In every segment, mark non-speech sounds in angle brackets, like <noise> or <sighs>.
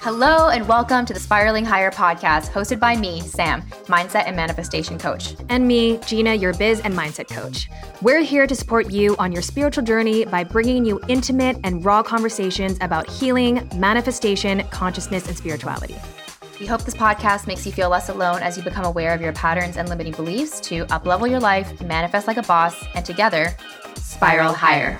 Hello, and welcome to the Spiraling Higher podcast, hosted by me, Sam, mindset and manifestation coach. And me, Gina, your biz and mindset coach. We're here to support you on your spiritual journey by bringing you intimate and raw conversations about healing, manifestation, consciousness, and spirituality. We hope this podcast makes you feel less alone as you become aware of your patterns and limiting beliefs to uplevel your life, manifest like a boss, and together, spiral higher.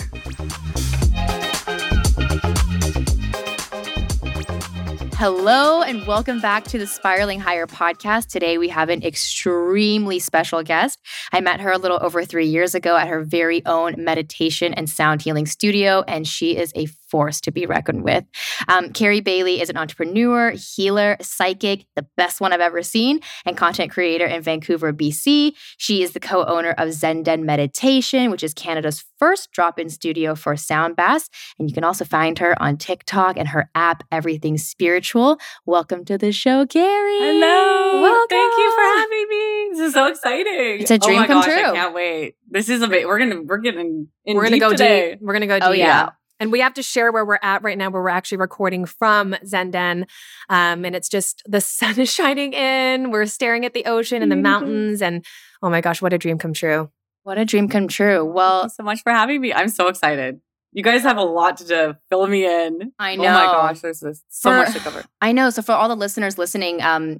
Hello, and welcome back to the Spiraling Higher podcast. Today, we have an extremely special guest. I met her a little over three years ago at her very own meditation and sound healing studio, and she is a force to be reckoned with. Um, Carrie Bailey is an entrepreneur, healer, psychic, the best one I've ever seen, and content creator in Vancouver, BC. She is the co owner of Zenden Meditation, which is Canada's first drop in studio for sound baths. And you can also find her on TikTok and her app, Everything Spiritual. Welcome to the show, Carrie. Hello. Welcome. Thank you for having me. This is so exciting. It's a dream oh my come gosh, true. I can't wait. This is a bit. We're gonna we're getting in We're gonna deep go today. deep. We're gonna go deep. Oh, yeah. And we have to share where we're at right now, where we're actually recording from Zenden. Um, and it's just the <laughs> sun is shining in. We're staring at the ocean and the Mhm. mountains. And oh my gosh, what a dream come true. What a dream come true. Thank Well, you so much for having me. I'm so excited. You guys have a lot to do. fill me in. I know. Oh my gosh, there's this, so For- much to cover. I know. So for all the listeners listening, um,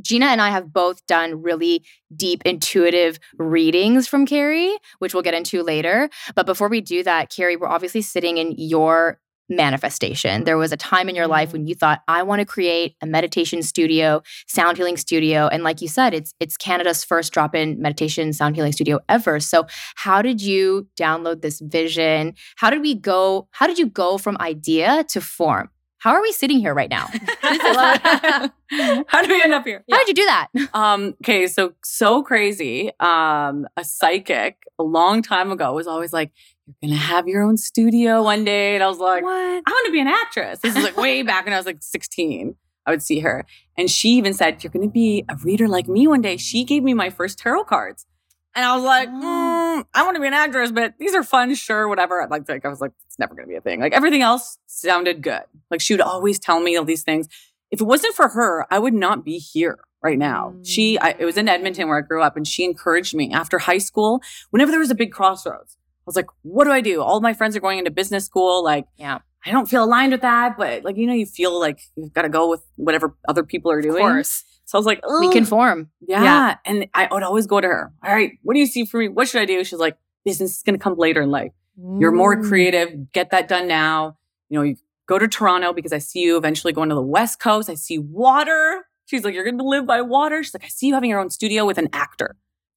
Gina and I have both done really deep intuitive readings from Carrie, which we'll get into later. But before we do that, Carrie, we're obviously sitting in your manifestation. There was a time in your life when you thought, I want to create a meditation studio, sound healing studio. And like you said, it's it's Canada's first drop-in meditation sound healing studio ever. So how did you download this vision? How did we go? How did you go from idea to form? How are we sitting here right now? <laughs> How do we end up here? How did you do that? <laughs> Um, okay, so so crazy. Um, a psychic a long time ago was always like, You're gonna have your own studio one day. And I was like, What? I want to be an actress. This is like way back when I was like 16. I would see her. And she even said, You're gonna be a reader like me one day. She gave me my first tarot cards. And I was like, Oh. mm, I want to be an actress, but these are fun, sure, whatever. Like, like I was like, it's never gonna be a thing. Like everything else sounded good. Like she would always tell me all these things. If it wasn't for her, I would not be here right now. She, I, it was in Edmonton where I grew up, and she encouraged me after high school. Whenever there was a big crossroads, was like, "What do I do?" All my friends are going into business school. Like, Yeah. I don't feel aligned with that, but like you know, you feel like you've got to go with whatever other people are doing. Of course. So I was like, We "Ugh." conform. Yeah. Yeah. And I would always go to her. All right, what do you see for me? What should I do? She's like, business is going to come later in life. You're more Mm. creative. Get that done now. You know, you go to Toronto because I see you eventually going to the West Coast. I see water. She's like, you're going to live by water. She's like, I see you having your own studio with an actor.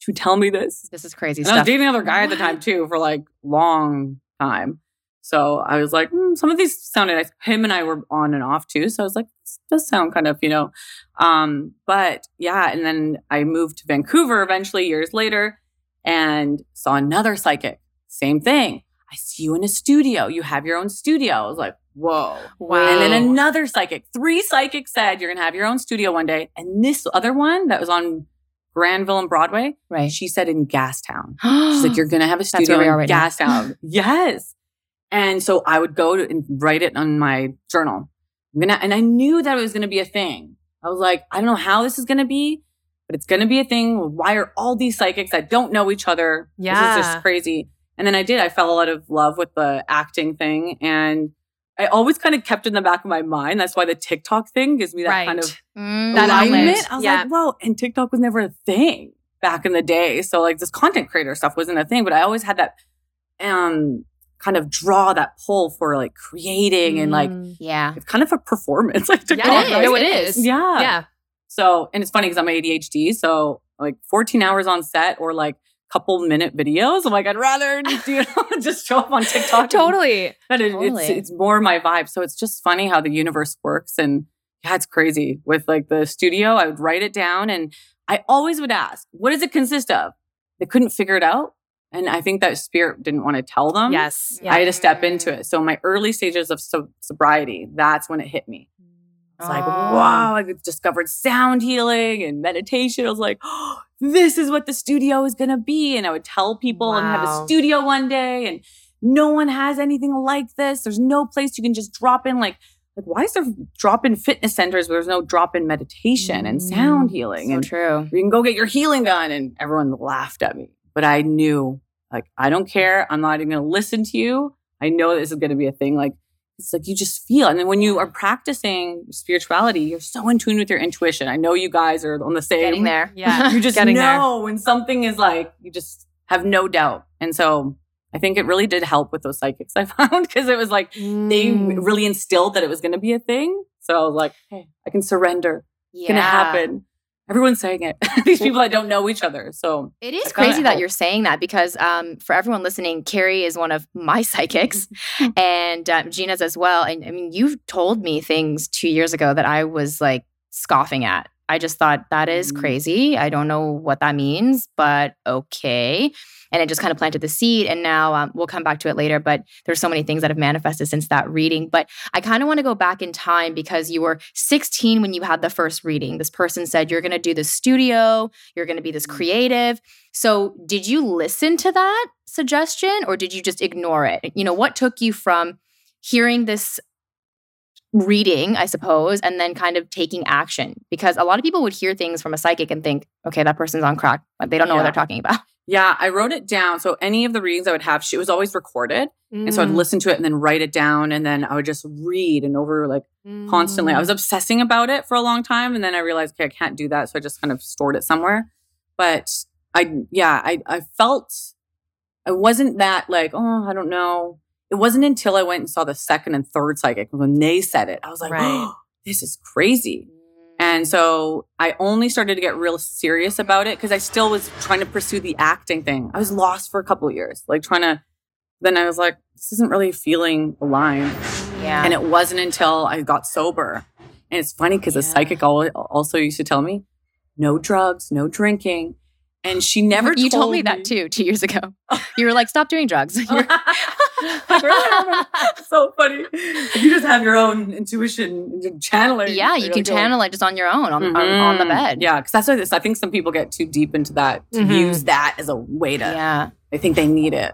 Would tell me this. This is crazy And I was dating another guy at the time too for like long time. So I was like, "Hmm, some of these sounded nice. Him and I were on and off too. So I was like, this does sound kind of, you know. Um, but yeah, and then I moved to Vancouver eventually years later and saw another psychic. Same thing. I see you in a studio. You have your own studio. I was like, whoa. Wow. And then another psychic, three psychics said you're gonna have your own studio one day. And this other one that was on Granville and Broadway, right. she said in Gastown. <gasps> She's like, you're gonna have a studio in right. Gastown. <laughs> yes. And so I would go to and write it on my journal. I'm gonna, and I knew that it was gonna be a thing. I was like, I don't know how this is gonna be, but it's gonna be a thing. Why are all these psychics that don't know each other? Yeah. This is just crazy. And then I did. I fell out of love with the acting thing, and I always kind of kept in the back of my mind. That's why the TikTok thing gives me that right. kind of Mm, That alignment. outlet. I was Yeah. like, whoa. And TikTok was never a thing back in the day. So like this content creator stuff wasn't a thing, but I always had that um kind of draw, that pull for like creating and like Mm. yeah. it's kind of a performance. <laughs> Like TikTok, Yeah, it is. right? No, it is. Yeah. Yeah. So and it's funny because I'm ADHD. So like 14 hours on set or like couple minute videos. I'm like, I'd rather <laughs> do <laughs> just show up on TikTok. and- Totally. but it, Totally. it's it's more my vibe. So it's just funny how the universe works, and yeah, it's crazy. With like the studio, I would write it down, and I always would ask, "What does it consist of?" They couldn't figure it out, and I think that spirit didn't want to tell them. Yes. I had to step into it. So my early stages of so- sobriety, that's when it hit me. It's like, Oh. wow, I discovered sound healing and meditation. I was like, oh, <gasps> this is what the studio is going to be. And I would tell people and have a studio one day and no one has anything like this. There's no place you can just drop in like, like why is there drop-in fitness centers where there's no drop-in meditation and sound mm, healing? So and true. you can go get your healing done. And everyone laughed at me. But I knew, like, I don't care. I'm not even going to listen to you. I know this is going to be a thing. Like, it's like you just feel. And then when you are practicing spirituality, you're so in tune with your intuition. I know you guys are on the same. Getting there. Yeah. <laughs> You just Getting there. know when something is like, you just have no doubt. And so I think it really did help with those psychics I <laughs> found because it was like they Mm. really instilled that it was going to be a thing. So I was like, hey, I can surrender. It's going to happen. Everyone's saying it. <laughs> These people that don't know each other. So It is crazy that you're saying that because um, for everyone listening, Carrie is one of my psychics <laughs> and um, Gina's as well. And I mean, you've told me things two years ago that I was like scoffing at. I just thought that is Mm. crazy. I don't know what that means, but okay. And it just kind of planted the seed. And now um, we'll come back to it later. But there's so many things that have manifested since that reading. But I kind of want to go back in time because you were 16 when you had the first reading. This person said, You're going to do the studio, you're going to be this Mm. creative. So, did you listen to that suggestion or did you just ignore it? You know, what took you from hearing this reading, I suppose, and then kind of taking action? Because a lot of people would hear things from a psychic and think, okay, that person's on crack, but they don't know what they're talking about. Yeah, I wrote it down. So any of the readings I would have, she was always recorded. And so I'd Mm. listen to it and then write it down. And then I would just read and over like constantly. I was obsessing about it for a long time. And then I realized, okay, I can't do that. So I just kind of stored it somewhere. But I, yeah, I, I felt I wasn't that like, oh, I don't know. It wasn't until I went and saw the second and third psychic when they said it. I was like, Right. oh, this is crazy. And so I only started to get real serious about it because I still was trying to pursue the acting thing. I was lost for a couple of years, like trying to. Then I was like, this isn't really feeling aligned. yeah. And it wasn't until I got sober. And it's funny because the Yeah. psychic also used to tell me, no drugs, no drinking. And she never you told me me that too, two years ago. You were like, stop doing drugs. <laughs> <laughs> so funny. You just have your own intuition and channeling. yeah, you can oh. channel it just on your own, on, on, on the Mhm. bed. Yeah, because that's what this. I think some people get too deep into that to Mhm. use that as a way to. Yeah. I think they need it.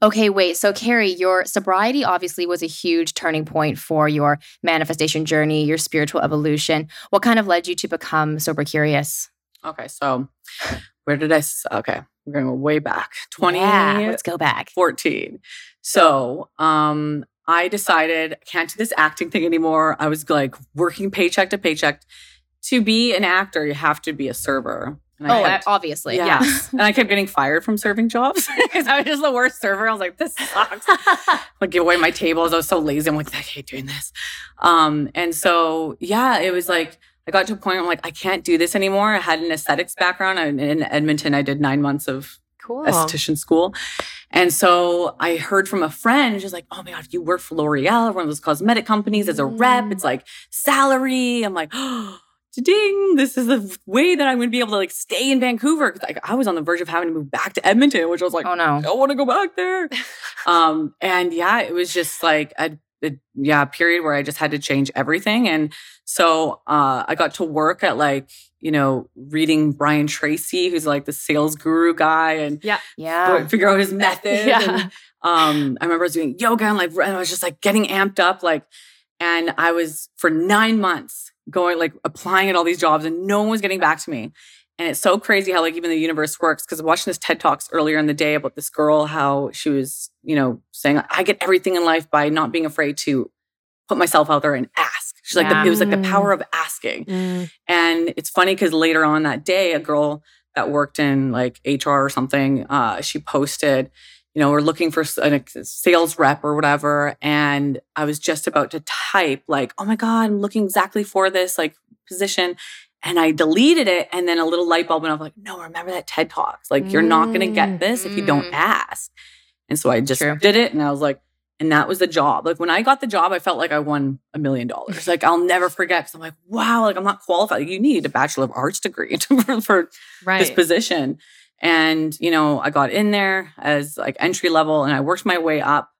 Okay, wait. So, Carrie, your sobriety obviously was a huge turning point for your manifestation journey, your spiritual evolution. What kind of led you to become sober curious? Okay, so where did I? Okay, we're going to go way back. Twenty Yeah, let's go back. 14. So, um, I decided I can't do this acting thing anymore. I was like working paycheck to paycheck. To be an actor, you have to be a server. And I Oh, kept- obviously. Yeah. Yes. <laughs> and I kept getting fired from serving jobs <laughs> because I was just the worst server. I was like, this sucks. <laughs> like give away my tables. I was so lazy. I'm like, I hate doing this. Um, and so yeah, it was like I got to a point where I'm like, I can't do this anymore. I had an aesthetics background. I, in Edmonton, I did nine months of Cool. esthetician school. And so I heard from a friend, she's like, oh my God, if you work for L'Oreal, one of those cosmetic companies as a rep, Mm. it's like salary. I'm like, oh, <gasps> ding, this is the way that I'm going to be able to like stay in Vancouver. Cause like, I was on the verge of having to move back to Edmonton, which I was like, oh, no. I don't want to go back there. <laughs> um, and yeah, it was just like a yeah period where I just had to change everything. And so uh, I got to work at like you know reading Brian Tracy, who's like the sales guru guy, and Yeah. Yeah figure out his method. <laughs> Yeah. And, um, I remember I was doing yoga and like and I was just like getting amped up, like, and I was for nine months going like applying at all these jobs, and no one was getting back to me. And it's so crazy how like even the universe works because watching this TED Talks earlier in the day about this girl, how she was, you know, saying I get everything in life by not being afraid to put myself out there and ask. She's like, the, it was like the power of asking. Mm. And it's funny because later on that day, a girl that worked in like HR or something, uh, she posted, you know, we're looking for a sales rep or whatever. And I was just about to type, like, oh my God, I'm looking exactly for this like position. And I deleted it. And then a little light bulb went off, like, no, remember that TED Talks. Like, you're not going to Mm. get this if you don't Mm. ask. And so I just True. did it. And I was like, and that was the job. Like when I got the job, I felt like I won a million dollars. <laughs> Like I'll never forget because I'm like, wow, like I'm not qualified. Like, you need a bachelor of arts degree <laughs> to, for Right. this position. And you know, I got in there as like entry level, and I worked my way up.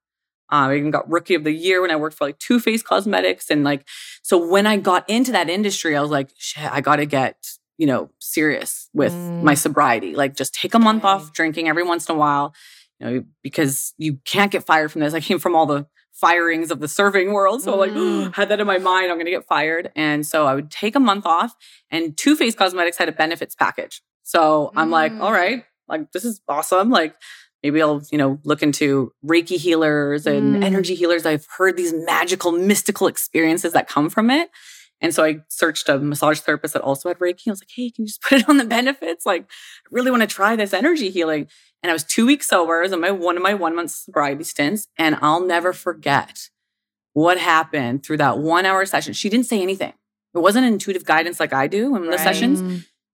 Um, I even got rookie of the year when I worked for like Too Faced Cosmetics. And like, so when I got into that industry, I was like, shit, I got to get, you know, serious with Mm. my sobriety. Like, just take a month Okay. off drinking every once in a while, you know, because you can't get fired from this. I came from all the firings of the serving world. So like <gasps> Mm. had that in my mind, I'm gonna get fired. And so I would take a month off and Too Faced Cosmetics had a benefits package. So I'm like, Mm. all right, like this is awesome. Like maybe I'll, you know, look into Reiki healers and Mm. energy healers. I've heard these magical, mystical experiences that come from it. And so I searched a massage therapist that also had Reiki. I was like, hey, can you just <laughs> put it on the benefits? Like, I really want to try this energy healing. And I was two weeks sober. It was my one of my one month sobriety stints. And I'll never forget what happened through that one hour session. She didn't say anything. It wasn't intuitive guidance like I do in the Right. sessions.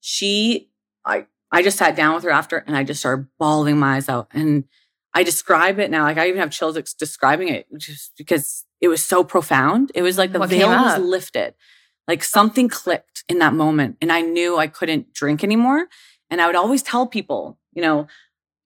She, I, I just sat down with her after and I just started bawling my eyes out. And I describe it now. Like I even have chills describing it just because it was so profound. It was like the What veil was lifted. Like something clicked in that moment. And I knew I couldn't drink anymore. And I would always tell people, you know,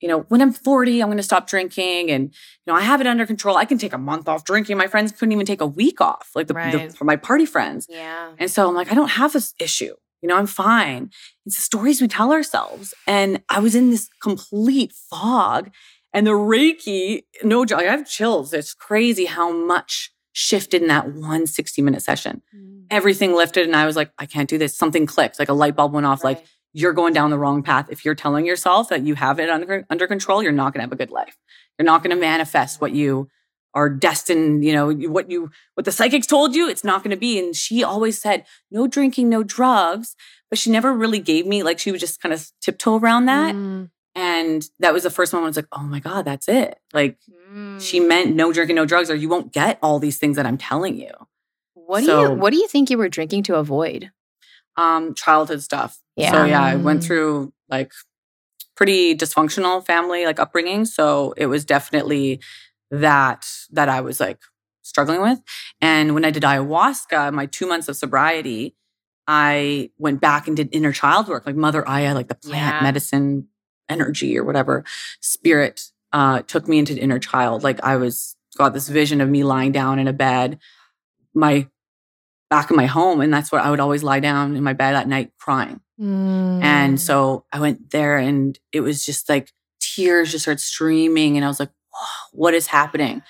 you know, when I'm 40, I'm going to stop drinking and, you know, I have it under control. I can take a month off drinking. My friends couldn't even take a week off, like the, the for my party friends. Yeah. And so I'm like, I don't have this issue. You know, I'm fine. It's the stories we tell ourselves. And I was in this complete fog. And the Reiki, no joke, I have chills. It's crazy how much shifted in that one 60 minute session. Mm. Everything lifted. And I was like, I can't do this. Something clicked, like a light bulb went off. Like, you're going down the wrong path. If you're telling yourself that you have it under, under control, you're not going to have a good life. You're not going to manifest what you are destined, you know, what you, what the psychics told you, it's not going to be. And she always said, no drinking, no drugs. But she never really gave me, like, she would just kind of tiptoe around that. Mm. And that was the first moment I was like, oh my God, that's it. Like, Mm. she meant no drinking, no drugs, or you won't get all these things that I'm telling you. What do you What do you think you were drinking to avoid? um childhood stuff. Yeah. So yeah, I went through like pretty dysfunctional family like upbringing, so it was definitely that that I was like struggling with. And when I did ayahuasca, my 2 months of sobriety, I went back and did inner child work, like Mother Aya, like the plant Yeah. medicine energy or whatever spirit uh took me into the inner child. Like I was got this vision of me lying down in a bed, my back in my home, and that's where I would always lie down in my bed at night crying. Mm. And so I went there, and it was just like tears just started streaming, and I was like, "Whoa, <sighs> what is happening?"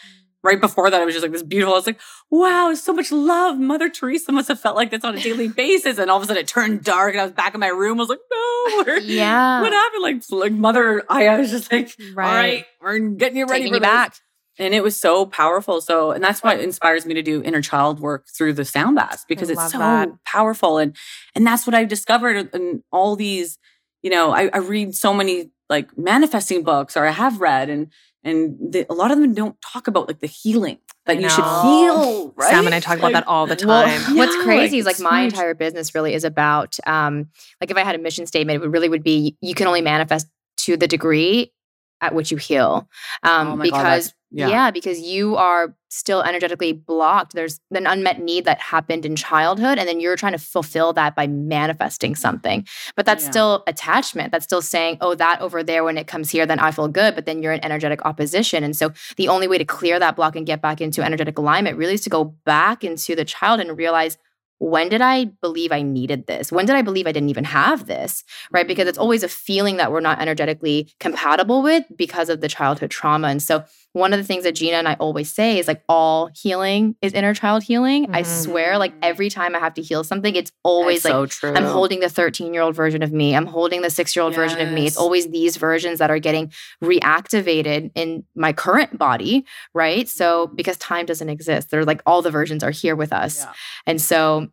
Right before that, I was just like this beautiful. I was like, "Wow, so much love." Mother Teresa must have felt like this on a daily basis, and all of a sudden it turned dark, and I was back in my room. I was like, "No, <laughs> Yeah. what happened?" Like, like Mother, I was just like, "All right, we're getting you ready Taking for you this." back. And it was so powerful. So, and that's what inspires me to do inner child work through the sound baths because I it's so that. powerful. And and that's what I've discovered in all these, you know, I, I read so many like manifesting books or I have read and and the, a lot of them don't talk about like the healing that you should heal right? Sam and I talk about Like, that all the <laughs> Well, time. what's Yeah, crazy is like my huge. entire business really is about um like if I had a mission statement, it would really would be you can only manifest to the degree at which you heal. Um Oh my God, because that's- yeah. yeah. because you are still energetically blocked. There's an unmet need that happened in childhood, and then you're trying to fulfill that by manifesting something. But that's Yeah. still attachment. That's still saying, oh, that over there, when it comes here, then I feel good. But then you're in energetic opposition. And so the only way to clear that block and get back into energetic alignment really is to go back into the child and realize when did I believe I needed this? When did I believe I didn't even have this? Right? Because it's always a feeling that we're not energetically compatible with because of the childhood trauma. And so one of the things that Gina and I always say is like all healing is inner child healing. I Mhm. swear, like every time I have to heal something, it's always That's like so. I'm holding the 13 year old version of me. I'm holding the six year old version of me. It's always these versions that are getting reactivated in my current body, right? So, because time doesn't exist, they're like all the versions are here with us. Yeah. And so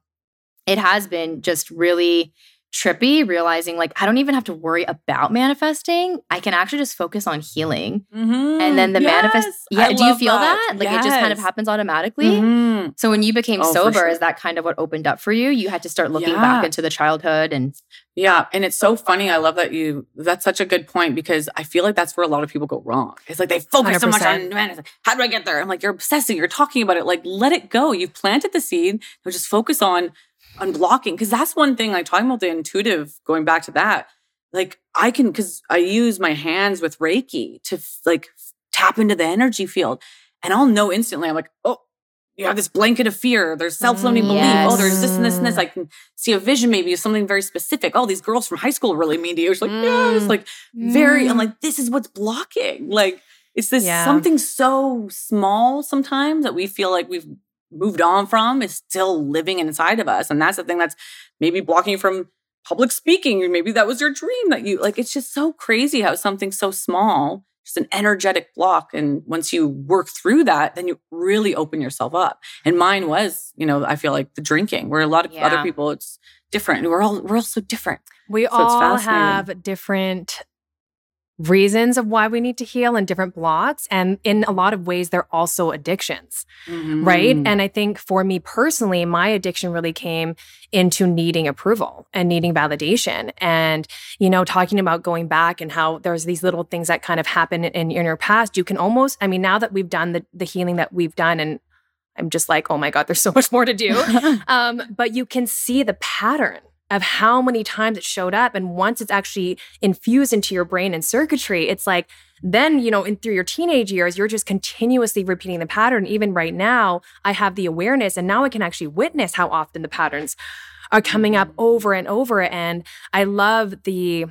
it has been just really trippy realizing like I don't even have to worry about manifesting. I can actually just focus on healing. And then the manifest Mm-hmm. Yeah, I do you feel that? Like it just kind of happens automatically? Mhm. So when you became Oh, sober, sure. is that kind of what opened up for you? You had to start looking back into the childhood and Yeah. And it's so funny. I love that you, that's such a good point because I feel like that's where a lot of people go wrong. It's like they focus so much 100%. on, man, it's like, how do I get there? I'm like, you're obsessing, you're talking about it. Like, let it go. You've planted the seed. Now just focus on unblocking. Cause that's one thing, like talking about the intuitive, going back to that. Like, I can, cause I use my hands with Reiki to like tap into the energy field. and I'll know instantly. I'm like, oh, you have this blanket of fear. There's self-limiting belief. Oh, there's this and this and this. I can see a vision maybe of something very specific. Oh, these girls from high school really mean to you. It's like, mm. yeah, it's like very, I'm like, this is what's blocking. Like, it's this yeah. something so small sometimes that we feel like we've moved on from is still living inside of us. And that's the thing that's maybe blocking you from public speaking. Maybe that was your dream that you like. It's just so crazy how something so small, just an energetic block. And once you work through that, then you really open yourself up. And mine was, you know, I feel like the drinking, where a lot of yeah. other people, it's different. We're all we're all so different. We so all have different reasons of why we need to heal and different blocks. And in a lot of ways, they're also addictions, mm-hmm. right? And I think for me personally, my addiction really came into needing approval and needing validation. And, you know, talking about going back and how there's these little things that kind of happen in, in your past, you can almost, I mean, now that we've done the, the healing that we've done and I'm just like, oh my God, there's so <laughs> much more to do. <laughs> um, but you can see the pattern of how many times it showed up. And once it's actually infused into your brain and circuitry, it's like, then, you know, in through your teenage years, you're just continuously repeating the pattern. Even right now, I have the awareness and now I can actually witness how often the patterns are coming up over and over. And I love the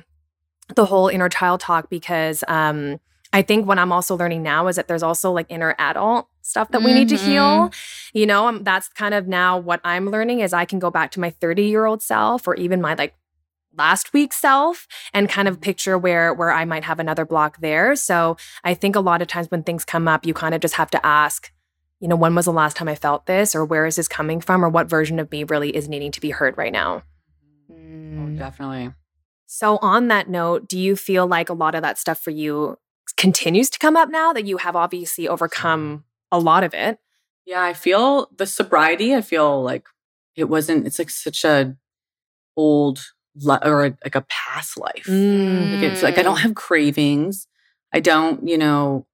the whole inner child talk because um I think what I'm also learning now is that there's also like inner adult stuff that we mm-hmm. need to heal. Mm-hmm. You know, um, that's kind of now what I'm learning is I can go back to my 30 year old self or even my like last week's self and kind of picture where where I might have another block there. So I think a lot of times when things come up, you kind of just have to ask, you know, when was the last time I felt this or where is this coming from or what version of me really is needing to be heard right now? Mm. Oh, definitely. So on that note, do you feel like a lot of that stuff for you continues to come up now that you have obviously overcome a lot of it. Yeah, I feel the sobriety, I feel like it wasn't, it's like such a old or like a past life. Mm. Like it's like I don't mm. have cravings. I don't, you know,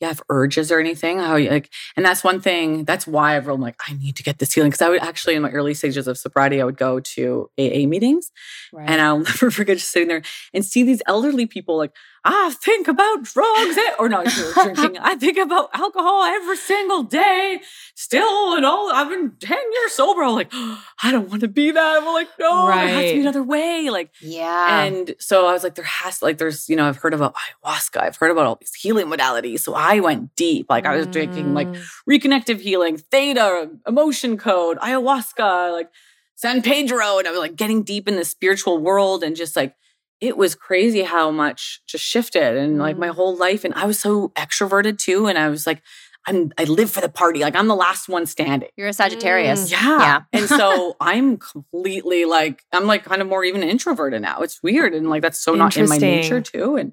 you have urges or anything how you like and that's one thing that's why i've really like i need to get this healing because i would actually in my early stages of sobriety i would go to aa meetings right. and i'll <laughs> never forget just sitting there and see these elderly people like I think about drugs or not drinking. I think about alcohol every single day. Still, and all I've been 10 years sober. I'm like, oh, <gasps> I don't want to be that. I'm like, no, right. there has to be another way. Like, yeah. And so I was like, there has to, like, there's, you know, I've heard about ayahuasca. I've heard about all these healing modalities. So I went deep. Like, I was drinking like mm. reconnective healing, theta, emotion code, ayahuasca, like San Pedro. And I was like getting deep in the spiritual world and just like, it was crazy how much just shifted and like my mm. whole life. And I was so extroverted too. And I was like, I'm I live for the party. Like I'm the last one standing. You're a Sagittarius. Mm. Yeah. Yeah. and so <laughs> I'm completely like, I'm like kind of more even introverted now. It's weird. And like that's so not in my nature too. And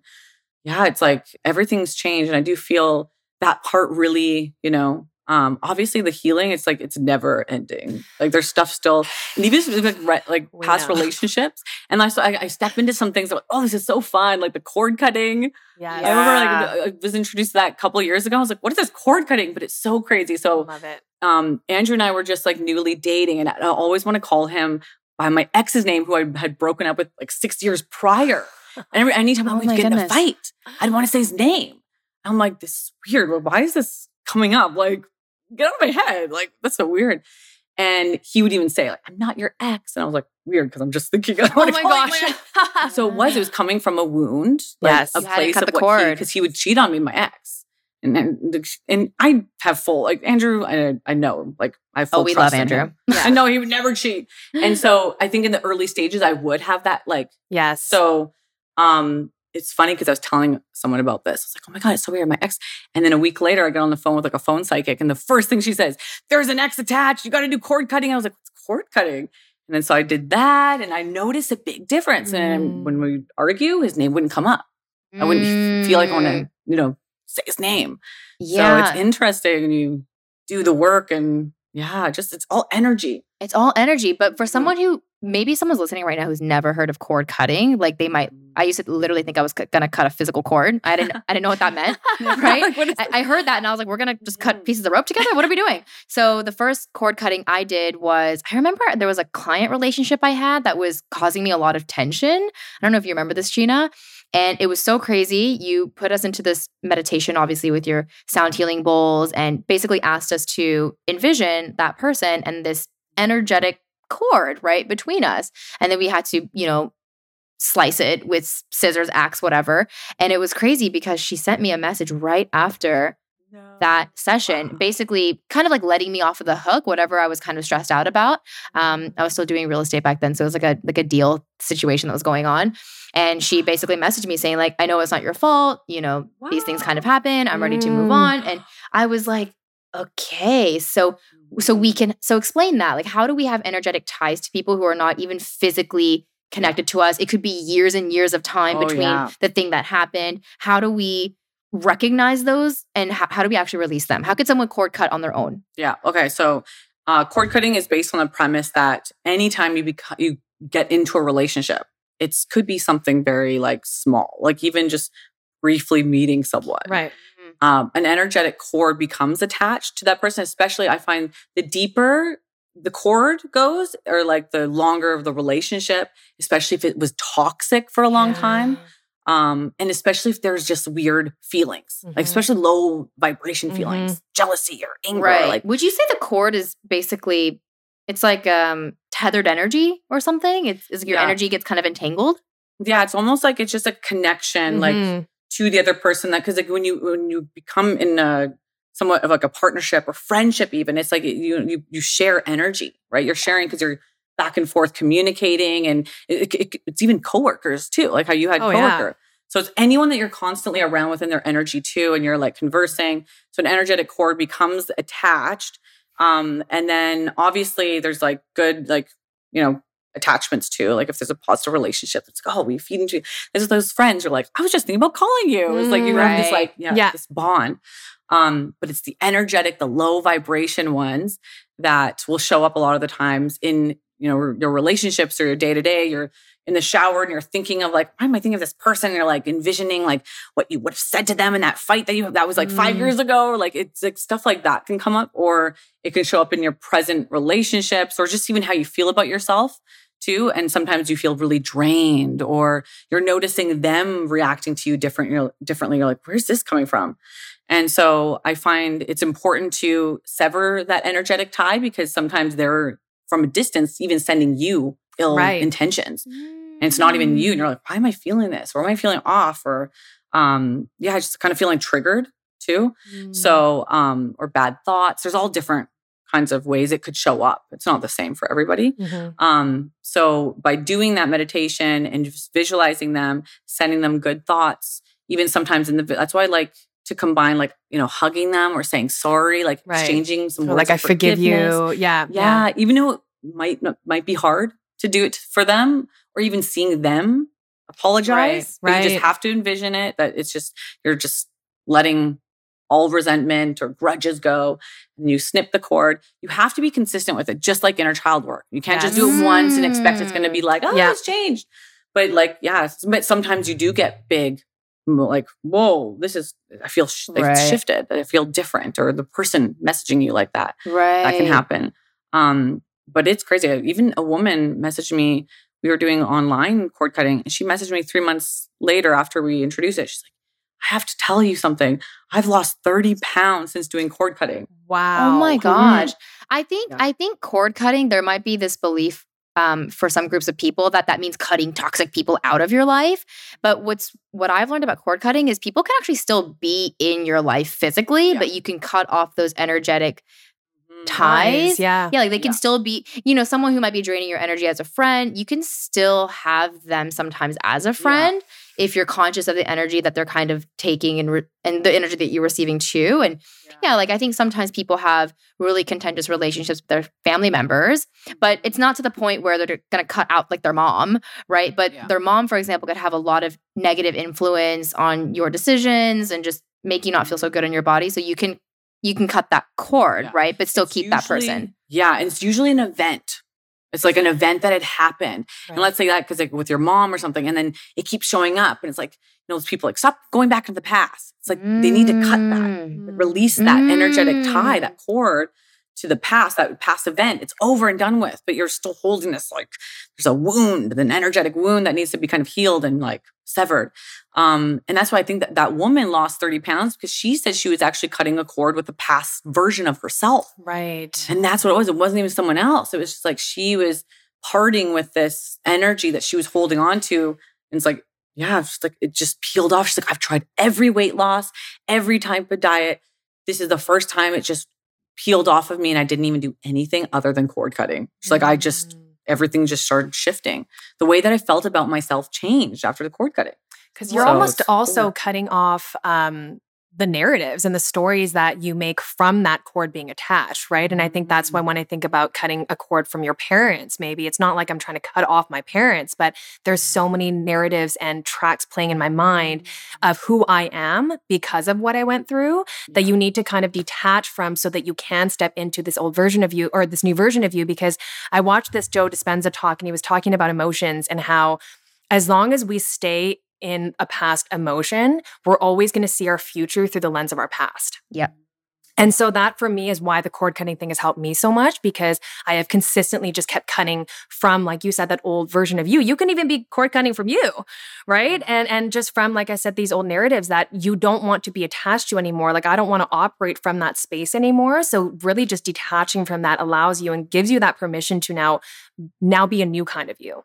yeah, it's like everything's changed. And I do feel that part really, you know, um obviously the healing it's like it's never ending. Like there's stuff still and even like re- like past <laughs> relationships and I, so I, I step into some things like oh this is so fun like the cord cutting. Yeah i remember like i was introduced to that a couple years ago i was like what is this cord cutting? But it's so crazy. So love it. um andrew and i were just like newly dating and i always want to call him by my ex's name who i had broken up with like six years prior. <laughs> And every anytime oh we get in a fight i'd want to say his name. I'm like this is weird. Why is this coming up? Like get out of my head. Like, that's so weird. And he would even say, like, I'm not your ex. And I was like, weird, because I'm just thinking, oh my gosh. <laughs> so it was, it was coming from a wound. Like yes. A place of what because he, he, would cheat on me, my ex. And, and and I have full like Andrew. I I know like I have full. Oh, we love Andrew. Yeah. <laughs> I know he would never cheat, and <laughs> so I think in the early stages I would have that like yes. So um it's funny because I was telling someone about this. I was like, oh my God, it's so weird. My ex. And then a week later, I get on the phone with like a phone psychic. And the first thing she says, there's an ex attached. You got to do cord cutting. I was like, what's cord cutting? And then so I did that and I noticed a big difference. Mm. And when we argue, his name wouldn't come up. I wouldn't mm. feel like I want to, mm. you know, say his name. Yeah. So it's interesting. And you do the work and yeah, just it's all energy. It's all energy. But for someone who maybe someone's listening right now who's never heard of cord cutting like they might i used to literally think i was c- gonna cut a physical cord. I didn't i didn't know what that meant <laughs> right? I, I, heard that and i was like we're gonna just cut pieces of rope together? What are we doing? So the first cord cutting i did was i remember there was a client relationship i had that was causing me a lot of tension. I don't know if you remember this gina And it was so crazy. You put us into this meditation, obviously, with your sound healing bowls, and basically asked us to envision that person and this energetic cord right between us. And then we had to, you know, slice it with scissors, axe, whatever. And it was crazy because she sent me a message right after no. that session, basically kind of like letting me off of the hook, whatever I was kind of stressed out about. Um, I was still doing real estate back then. So it was like a like a deal situation that was going on. And she basically messaged me saying, like, I know it's not your fault. You know, wow. these things kind of happen. I'm ready to move mm. on. And I was like, okay. So so we can so explain that. Like, how do we have energetic ties to people who are not even physically connected to us? It could be years and years of time oh, between yeah. the thing that happened. How do we recognize those and how, how do we actually release them? How could someone cord cut on their own? Yeah. Okay. So uh, cord cutting is based on the premise that anytime you become you get into a relationship, it could be something very like small, like even just briefly meeting someone. Right. Mm-hmm. Um, an energetic cord becomes attached to that person. Especially, I find the deeper the cord goes, or like the longer of the relationship, especially if it was toxic for a long yeah. time um, and especially if there's just weird feelings, mm-hmm. like especially low vibration mm-hmm. feelings, jealousy or anger. Right. Like, would you say the cord is basically it's like um tethered energy or something? It's is your yeah. energy gets kind of entangled. Yeah, it's almost like it's just a connection, mm-hmm. like to the other person. That because like when you when you become in a somewhat of like a partnership or friendship, even it's like you you you share energy, right? You're sharing because you're back and forth communicating and it, it, it's even coworkers too like how you had oh, coworker yeah. so it's anyone that you're constantly around within their energy too and you're like conversing so an energetic cord becomes attached um and then obviously there's like good like you know attachments too like if there's a positive relationship it's like oh we feed into there's those friends you're like i was just thinking about calling you it's like you right. have this like yeah, yeah. this bond um, but it's the energetic, the low vibration ones that will show up a lot of the times in you know your relationships or your day to day you're in the shower and you're thinking of like why am i thinking of this person and you're like envisioning like what you would have said to them in that fight that you that was like mm. five years ago or like it's like stuff like that can come up or it can show up in your present relationships or just even how you feel about yourself too and sometimes you feel really drained or you're noticing them reacting to you different you're differently you're like where's this coming from and so i find it's important to sever that energetic tie because sometimes they're from a distance, even sending you ill right. intentions. And it's not even you. And you're like, why am I feeling this? Or am I feeling off? Or um, yeah, just kind of feeling triggered too. Mm. So, um, or bad thoughts. There's all different kinds of ways it could show up. It's not the same for everybody. Mm-hmm. Um, so by doing that meditation and just visualizing them, sending them good thoughts, even sometimes in the that's why I like to combine like you know hugging them or saying sorry like right. exchanging some words like i forgive you yeah, yeah yeah even though it might might be hard to do it for them or even seeing them apologize right, right. you just have to envision it that it's just you're just letting all resentment or grudges go and you snip the cord you have to be consistent with it just like inner child work you can't yes. just do it once and expect it's going to be like oh yeah. it's changed but like yeah but sometimes you do get big like, whoa, this is, I feel sh- right. it's shifted. I feel different, or the person messaging you like that. Right. That can happen. Um, but it's crazy. Even a woman messaged me. We were doing online cord cutting, and she messaged me three months later after we introduced it. She's like, I have to tell you something. I've lost 30 pounds since doing cord cutting. Wow. Oh my gosh. Mm-hmm. I think yeah. I think cord cutting, there might be this belief um, for some groups of people that that means cutting toxic people out of your life. But what's what I've learned about cord cutting is people can actually still be in your life physically, yeah. but you can cut off those energetic mm-hmm. ties. Nice. Yeah. Yeah. Like they can yeah. still be, you know, someone who might be draining your energy as a friend, you can still have them sometimes as a friend. Yeah if you're conscious of the energy that they're kind of taking and re- and the energy that you're receiving too and yeah. yeah. like i think sometimes people have really contentious relationships with their family members but it's not to the point where they're going to cut out like their mom right but yeah. their mom for example could have a lot of negative influence on your decisions and just make you not feel so good in your body so you can you can cut that cord yeah. right but still it's keep usually, that person yeah and it's usually an event it's like an event that had happened. Right. And let's say that because like with your mom or something, and then it keeps showing up. And it's like, you know, those people like, stop going back to the past. It's like mm. they need to cut that, release that mm. energetic tie, that cord to the past, that past event, it's over and done with, but you're still holding this like there's a wound, an energetic wound that needs to be kind of healed and like severed. Um, and that's why I think that that woman lost 30 pounds because she said she was actually cutting a cord with the past version of herself. Right. And that's what it was. It wasn't even someone else. It was just like she was parting with this energy that she was holding on to. And it's like, yeah, it's like it just peeled off. She's like, I've tried every weight loss, every type of diet. This is the first time it just peeled off of me and I didn't even do anything other than cord cutting. She's like, I just, mm. everything just started shifting. The way that I felt about myself changed after the cord cutting. Because you're so almost also cool. cutting off um, the narratives and the stories that you make from that cord being attached, right? And I think that's why mm-hmm. when I think about cutting a cord from your parents, maybe it's not like I'm trying to cut off my parents, but there's so mm-hmm. many narratives and tracks playing in my mind mm-hmm. of who I am because of what I went through that you need to kind of detach from so that you can step into this old version of you or this new version of you. Because I watched this Joe Dispenza talk and he was talking about emotions and how as long as we stay in a past emotion, we're always going to see our future through the lens of our past. Yep. And so that for me is why the cord cutting thing has helped me so much because I have consistently just kept cutting from, like you said, that old version of you. You can even be cord cutting from you, right? Mm-hmm. And and just from, like I said, these old narratives that you don't want to be attached to anymore. Like I don't want to operate from that space anymore. So really just detaching from that allows you and gives you that permission to now now be a new kind of you.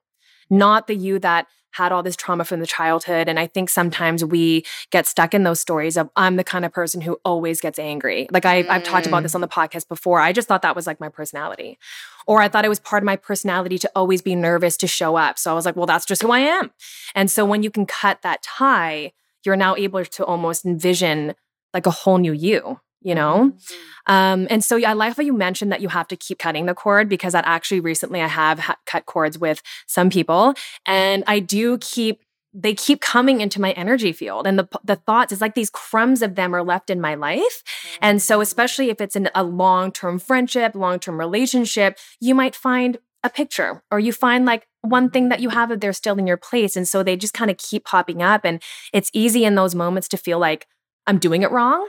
Not the you that had all this trauma from the childhood. And I think sometimes we get stuck in those stories of I'm the kind of person who always gets angry. Like I've, mm. I've talked about this on the mm. podcast before. I just thought that was like my personality. Or I thought it was part of my personality to always be nervous to show up. So I was like, well, that's just who I am. And so when you can cut that tie, you're now able to almost envision like a whole new you you know? Mm-hmm. Um, and so I like how you mentioned that you have to keep cutting the cord because that actually recently I have ha- cut cords with some people and I do keep they keep coming into my energy field and the the thoughts is like these crumbs of them are left in my life mm-hmm. and so mm. especially if it's in a long-term friendship long-term relationship you might find a picture or you find like one thing that you have that they're still in your place and so they just kind of keep popping up and it's easy in those moments to feel like i'm doing it wrong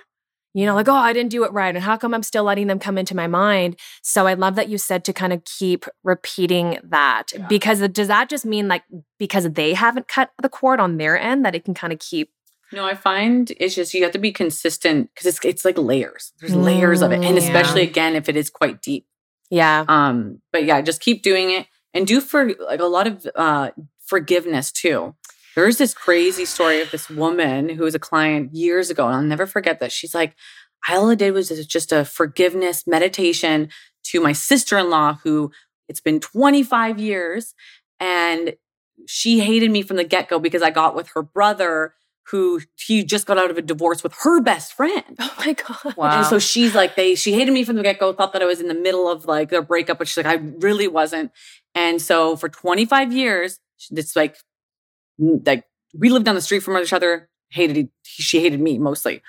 you know, like, oh, I didn't do it right. And how come I'm still letting them come into my mind? So I love that you said to kind of keep repeating that yeah. because does that just mean like because they haven't cut the cord on their end that it can kind of keep no, I find it's just you have to be consistent because it's it's like layers. There's mm, layers of it, and especially yeah. again if it is quite deep. Yeah. Um. But yeah, just keep doing it and do for like a lot of uh forgiveness too. There's this crazy story of this woman who was a client years ago, and I'll never forget that. She's like, all I did was just a forgiveness meditation to my sister in law, who it's been 25 years, and she hated me from the get go because I got with her brother who he just got out of a divorce with her best friend. Oh my god! Wow. And so she's like, they she hated me from the get go, thought that I was in the middle of like their breakup, but she's like, I really wasn't. And so for 25 years, it's like like we lived down the street from each other hated she hated me mostly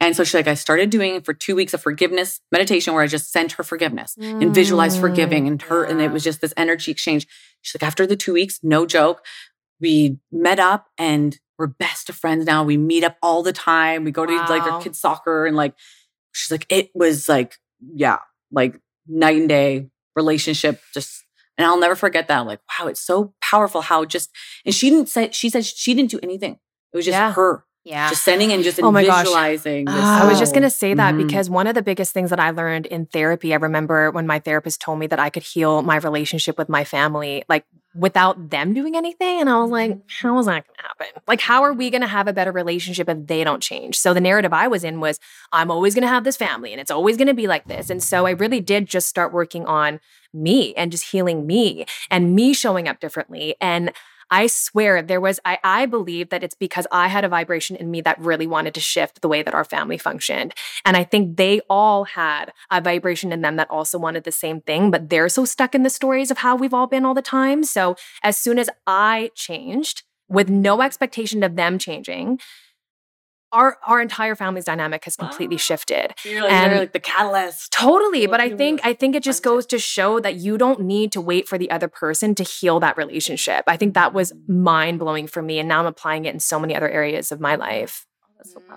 and so she's like i started doing for two weeks of forgiveness meditation where i just sent her forgiveness mm. and visualized forgiving and her yeah. and it was just this energy exchange she's like after the two weeks no joke we met up and we're best of friends now we meet up all the time we go wow. to like our kids soccer and like she's like it was like yeah like night and day relationship just and I'll never forget that. I'm like, wow, it's so powerful how just, and she didn't say, she said she didn't do anything. It was just yeah. her. Yeah. Just sending and just oh my visualizing. Gosh. I was just going to say that mm-hmm. because one of the biggest things that I learned in therapy, I remember when my therapist told me that I could heal my relationship with my family, like without them doing anything. And I was like, mm-hmm. how is that going to happen? Like, how are we going to have a better relationship if they don't change? So the narrative I was in was, I'm always going to have this family and it's always going to be like this. And so I really did just start working on me and just healing me and me showing up differently. And I swear there was, I, I believe that it's because I had a vibration in me that really wanted to shift the way that our family functioned. And I think they all had a vibration in them that also wanted the same thing, but they're so stuck in the stories of how we've all been all the time. So as soon as I changed, with no expectation of them changing, our our entire family's dynamic has completely shifted. You're like, and you're like the catalyst. Totally. But I think I think it just goes to show that you don't need to wait for the other person to heal that relationship. I think that was mind blowing for me. And now I'm applying it in so many other areas of my life. Oh, so mm.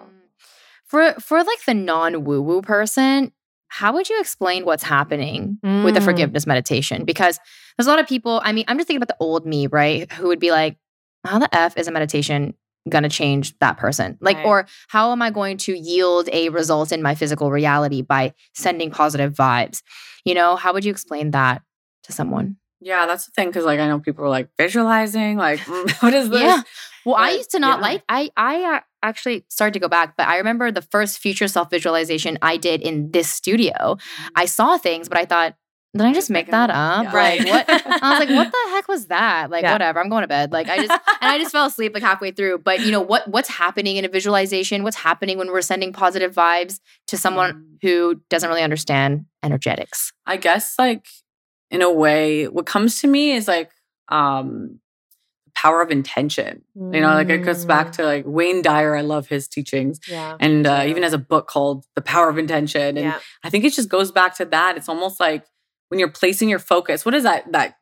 For for like the non woo woo person, how would you explain what's happening mm. with the mm. forgiveness meditation? Because there's a lot of people, I mean, I'm just thinking about the old me, right? Who would be like, how the F is a meditation going to change that person? Like, right. or how am I going to yield a result in my physical reality by sending positive vibes? You know, how would you explain that to someone? Yeah, that's the thing. Cause like I know people are like visualizing, like, <laughs> what is this? Yeah. Well, but, I used to not yeah. like, I, I uh, actually started to go back, but I remember the first future self visualization I did in this studio. Mm-hmm. I saw things, but I thought, did I just make that up? Yeah. Right. What? I was like, what the heck was that? Like, yeah. whatever. I'm going to bed. Like, I just and I just fell asleep like halfway through. But you know what? What's happening in a visualization? What's happening when we're sending positive vibes to someone mm. who doesn't really understand energetics? I guess like in a way, what comes to me is like um power of intention. You know, like it goes back mm. to like Wayne Dyer. I love his teachings. Yeah. And uh, even has a book called The Power of Intention. And yeah. I think it just goes back to that. It's almost like when you're placing your focus, what is that that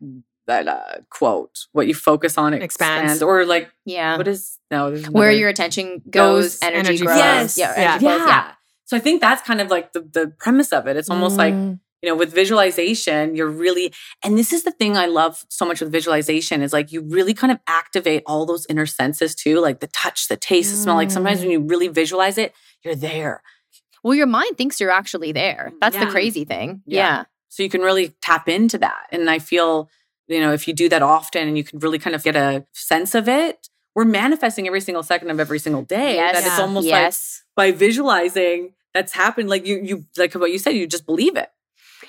that uh, quote? What you focus on expands, expands or like yeah. What is no where your attention goes, goes energy, energy grows. Yes, yeah, yeah. Grows, yeah. So I think that's kind of like the the premise of it. It's almost mm. like you know with visualization you're really and this is the thing i love so much with visualization is like you really kind of activate all those inner senses too like the touch the taste the smell like sometimes when mm. you really visualize it you're there well your mind thinks you're actually there that's yeah. the crazy thing yeah. yeah. So you can really tap into that. And I feel, you know, if you do that often and you can really kind of get a sense of it, we're manifesting every single second of every single day. Yes. That it's almost yes. like by visualizing that's happened, like you, you, like what you said, you just believe it.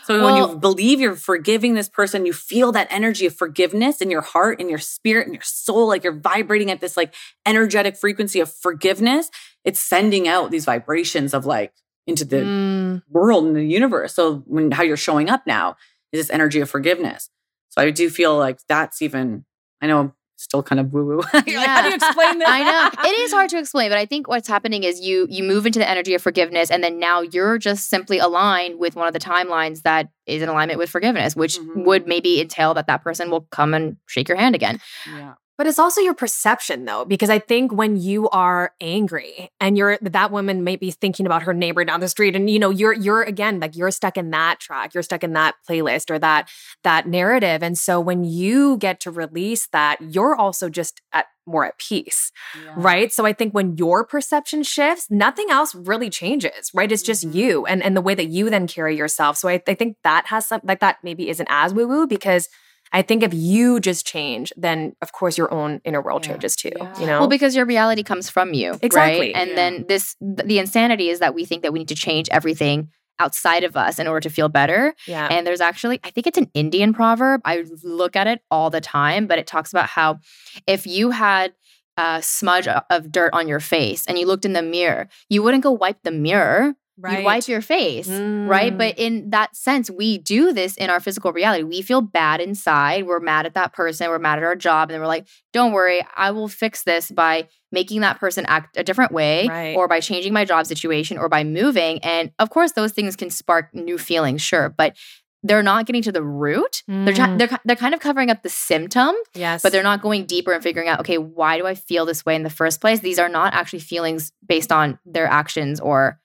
So well, when you believe you're forgiving this person, you feel that energy of forgiveness in your heart, in your spirit, in your soul, like you're vibrating at this like energetic frequency of forgiveness. It's sending out these vibrations of like into the mm. world and the universe. So when how you're showing up now is this energy of forgiveness. So I do feel like that's even I know still kind of woo woo. <laughs> yeah. like, how do you explain this? <laughs> I know it is hard to explain, but I think what's happening is you you move into the energy of forgiveness, and then now you're just simply aligned with one of the timelines that is in alignment with forgiveness, which mm-hmm. would maybe entail that that person will come and shake your hand again. Yeah. But it's also your perception though, because I think when you are angry and you're that woman may be thinking about her neighbor down the street and you know, you're you're again like you're stuck in that track, you're stuck in that playlist or that that narrative. And so when you get to release that, you're also just at more at peace. Yeah. Right. So I think when your perception shifts, nothing else really changes, right? It's just mm-hmm. you and, and the way that you then carry yourself. So I, I think that has some like that maybe isn't as woo-woo because I think if you just change, then of course your own inner world yeah. changes too. Yeah. You know, well, because your reality comes from you, exactly. Right? And yeah. then this, the insanity is that we think that we need to change everything outside of us in order to feel better. Yeah. And there's actually, I think it's an Indian proverb. I look at it all the time, but it talks about how if you had a smudge of dirt on your face and you looked in the mirror, you wouldn't go wipe the mirror. Right. You wipe your face, mm. right? But in that sense, we do this in our physical reality. We feel bad inside. We're mad at that person. We're mad at our job. And then we're like, don't worry, I will fix this by making that person act a different way right. or by changing my job situation or by moving. And of course, those things can spark new feelings, sure. But they're not getting to the root. Mm. They're, they're they're kind of covering up the symptom, yes, but they're not going deeper and figuring out, okay, why do I feel this way in the first place? These are not actually feelings based on their actions or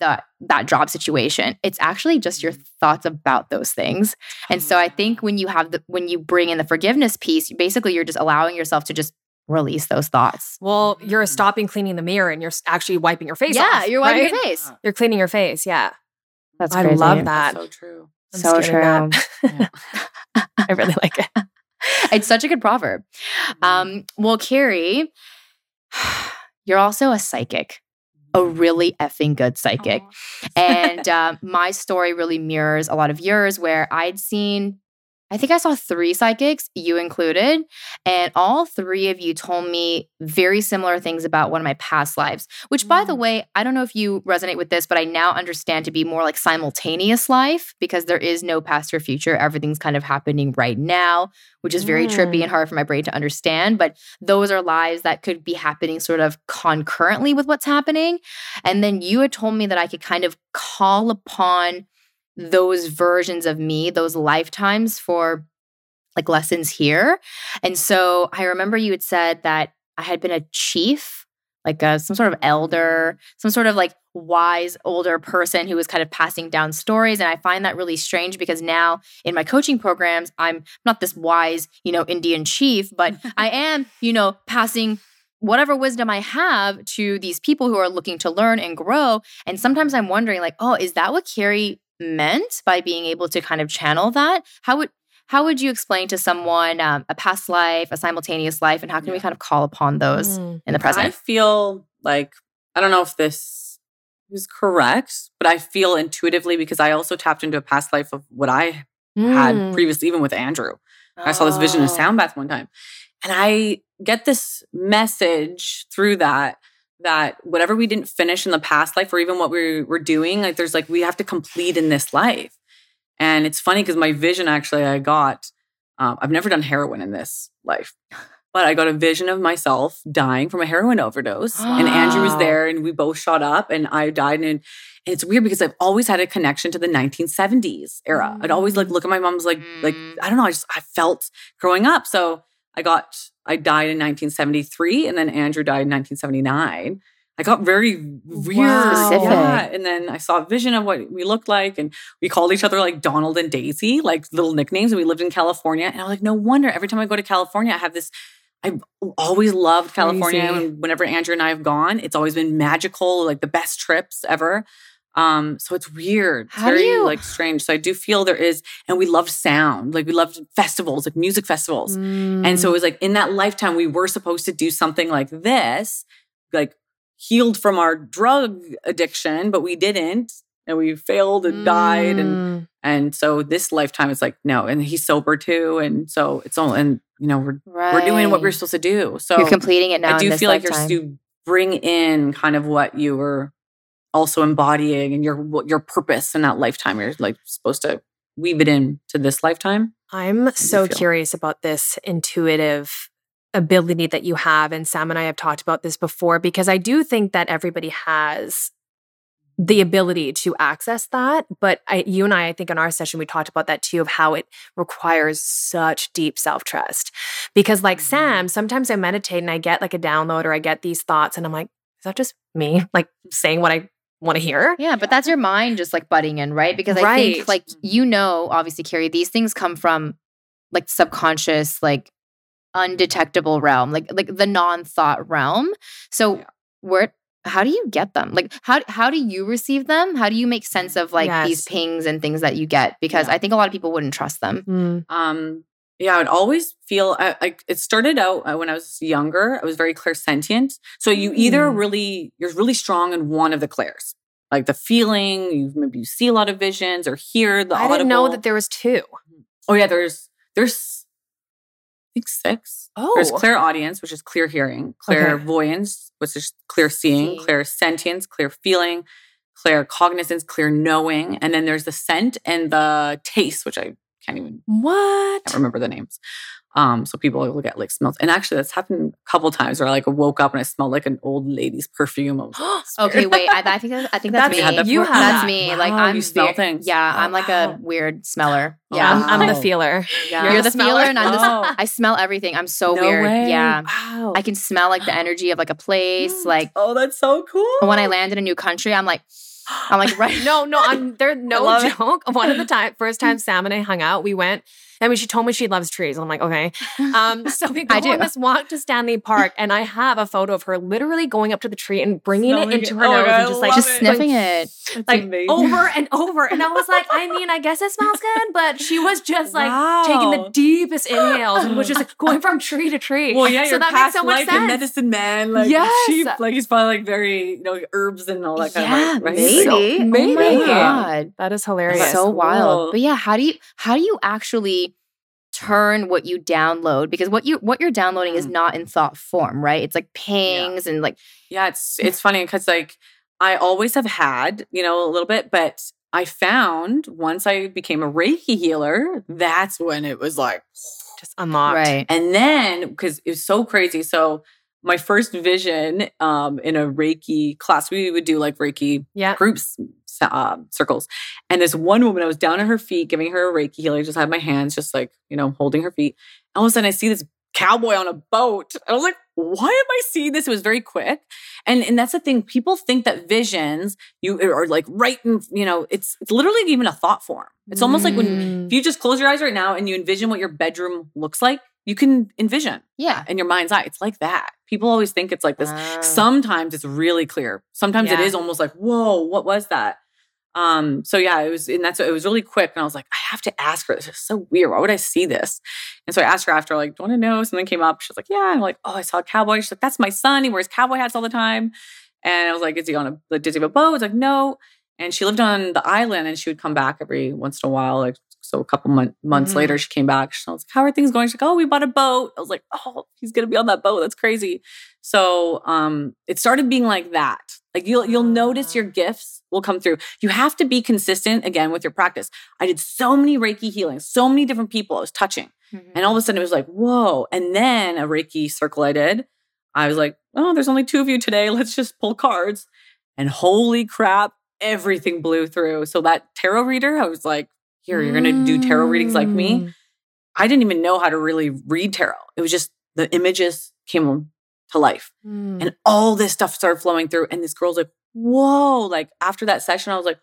that that job situation. It's actually just your mm-hmm. thoughts about those things. And so i think when you have the when you bring in the forgiveness piece basically you're just allowing yourself to just release those thoughts. Well you're stopping cleaning the mirror and you're actually wiping your face yeah off, you're wiping right? your face. You're cleaning your face yeah. That's i love that. That's so true. I'm so true. <laughs> Yeah. i really like it. <laughs> It's such a good proverb. Mm-hmm. um well carrie <sighs> you're also a psychic a really effing good psychic. and uh, my story really mirrors a lot of yours, where I'd seen I think I saw three psychics, you included, and all three of you told me very similar things about one of my past lives, which, by the mm. way, I don't know if you resonate with this, but I now understand to be more like simultaneous life because there is no past or future. Everything's kind of happening right now, which is very mm. trippy and mm. hard for my brain to understand. But those are lives that could be happening sort of concurrently with what's happening. And then you had told me that I could kind of call upon those versions of me, those lifetimes for like lessons here. And so I remember you had said that I had been a chief like a, some sort of elder, some sort of like wise older person who was kind of passing down stories. And I find that really strange because now in my coaching programs, I'm not this wise, you know, Indian chief, but I <laughs> am, you know, passing whatever wisdom I have to these people who are looking to learn and grow. And sometimes I'm wondering, like, oh, is that what Carrie meant by being able to kind of channel that? How would how would you explain to someone um, a past life, a simultaneous life, and how can yeah. we kind of call upon those mm. in the present? I feel like I don't know if this is correct, but I feel intuitively because I also tapped into a past life of what I mm. had previously, even with Andrew. Oh. I saw this vision of oh. sound bath one time, and I get this message through that that whatever we didn't finish in the past life or even what we were doing, like there's like we have to complete in this life. And it's funny because my vision actually I got, um, I've never done heroin in this life, but I got a vision of myself dying from a heroin overdose. and Andrew was <gasps> there and we both shot up and I died. And, and it's weird because I've always had a connection to the 1970s era. I'd always like look at my mom's like, like, mm. I don't know, I just, I felt growing up. So I got I died in 1973 and then Andrew died in 1979. I got very weird. Wow. Yeah. And then I saw a vision of what we looked like. And we called each other like Donald and Daisy, like little nicknames. And we lived in California. And I was like, no wonder every time I go to California, I have this. I've always loved California. And whenever Andrew and I have gone, it's always been magical, like the best trips ever. Um, so it's weird. It's How very you... like strange. So I do feel there is, and we loved sound. Like we loved festivals, like music festivals. Mm. And so it mm. was like in that lifetime, we were supposed to do something like this, like healed from our drug addiction, but we didn't. And we failed and mm. died. And mm. and so this lifetime is like, no, and he's sober too. And so it's all and you know, we're right. we're doing what we're supposed to do. So you're completing it now. I do feel lifetime. like you're to bring in kind of what you were also embodying and your your purpose in that lifetime. You're like supposed to weave it in to this lifetime. I'm so curious about this intuitive ability that you have. And Sam and I have talked about this before because I do think that everybody has the ability to access that. But I, you and I, I think in our session, we talked about that too of how it requires such deep self trust. Because, like Sam, mm-hmm. sometimes I meditate and I get like a download or I get these thoughts, and I'm like, is that just me <laughs> like saying what I want to hear. Yeah, but that's your mind just like butting in, right? Because I right. think like you know, obviously, Carrie, these things come from like subconscious, like undetectable realm, like like the non-thought realm. So yeah. where how do you get them? Like how how do you receive them? How do you make sense of like yes. these pings and things that you get? Because yeah. I think a lot of people wouldn't trust them. Mm. Um yeah, I would always feel like it started out uh, when I was younger. I was very clairsentient. So you either mm. really you're really strong in one of the clairs, like the feeling. You maybe you see a lot of visions or hear the. I audible. didn't know that there was two. Oh yeah, there's there's I think six. Oh, there's clairaudience, which is clear hearing, clairvoyance, okay. which is clear seeing, See. clairsentience, clear feeling, claircognizance, clear knowing, and then there's the scent and the taste, which I can't even what I can't remember the names. Um, so people will get like smells. And actually that's happened a couple times where I like woke up and I smelled like an old lady's perfume. <gasps> okay, wait. I, I, think I think that's, <laughs> that's me. you have that's me. Like I'm you smell things. Yeah, I'm like a weird smeller. Oh, yeah, I'm, I'm, the feeler. Yeah. You're, You're the, the feeler, and I'm oh. the. I smell everything. I'm so no weird. Way. Yeah, wow. I can smell like the energy of like a place. <gasps> Like oh, that's so cool. When I land in a new country, I'm like. I'm like, right. <gasps> no, no, I'm there. <laughs> No joke. One of the time, first <laughs> time Sam and I hung out, we went I mean, she told me she loves trees. I'm like, okay. Um, <laughs> so we go on this walk to Stanley Park, and I have a photo of her literally going up to the tree and bringing Smelling it into her oh nose and just like just sniffing it, like amazing. over and <laughs> over. And I was like, I mean, I guess it smells good, but she was just like wow. taking the deepest inhales and was just like going <gasps> from tree to tree. Well, yeah, so that makes so much sense. medicine man, like yes. sheep, like he's probably like very you know herbs and all that kind yeah, of like, right? maybe. So, maybe. Oh my god, that is hilarious. That's so cool. wild. But yeah, how do you how do you actually turn what you download because what you what you're downloading is mm. not in thought form, right? It's like pings yeah. and like yeah, it's <laughs> it's funny because like I always have had you know a little bit, but I found once I became a Reiki healer, that's when it was like just unlocked, right? And then because it was so crazy, so my first vision um, in a Reiki class, we would do like Reiki yeah. groups uh, circles. And this one woman, I was down at her feet, giving her a Reiki healing, just had my hands just like, you know, holding her feet. All of a sudden, I see this cowboy on a boat. I was like, why am I seeing this? It was very quick. And and that's the thing. People think that visions you are like right in, you know, it's it's literally even a thought form. It's almost like when Mm. if you just close your eyes right now and you envision what your bedroom looks like, you can envision Yeah. in your mind's eye. It's like that. People always think it's like this. Ah. Sometimes it's really clear. Sometimes it Yeah. is almost like, whoa, what was that? Um, so yeah, it was, and that's it was really quick. And I was like, I have to ask her. This is so weird. Why would I see this? And so I asked her after, like, do you want to know? Something came up. She was like, Yeah. I'm like, oh, I saw a cowboy. She's like, That's my son. He wears cowboy hats all the time. And I was like, Is he on a like, does he have a boat? It's like, no. And she lived on the island and she would come back every once in a while. Like, so a couple mon- months Mhm. later, she came back. She was like, How are things going? She's like, Oh, we bought a boat. I was like, Oh, he's gonna be on that boat. That's crazy. So um it started being like that. Like you'll you'll notice your gifts will come through. You have to be consistent again with your practice. I did so many Reiki healings, so many different people I was touching. Mhm. And all of a sudden it was like, whoa. And then a Reiki circle I did. I was like, oh, there's only two of you today. Let's just pull cards. And holy crap, everything blew through. So that tarot reader, I was like, here, you're going to do tarot readings like me. Mm. I didn't even know how to really read tarot. It was just the images came to life. Mm. And all this stuff started flowing through. And this girl's like, whoa. Like after that session, I was like,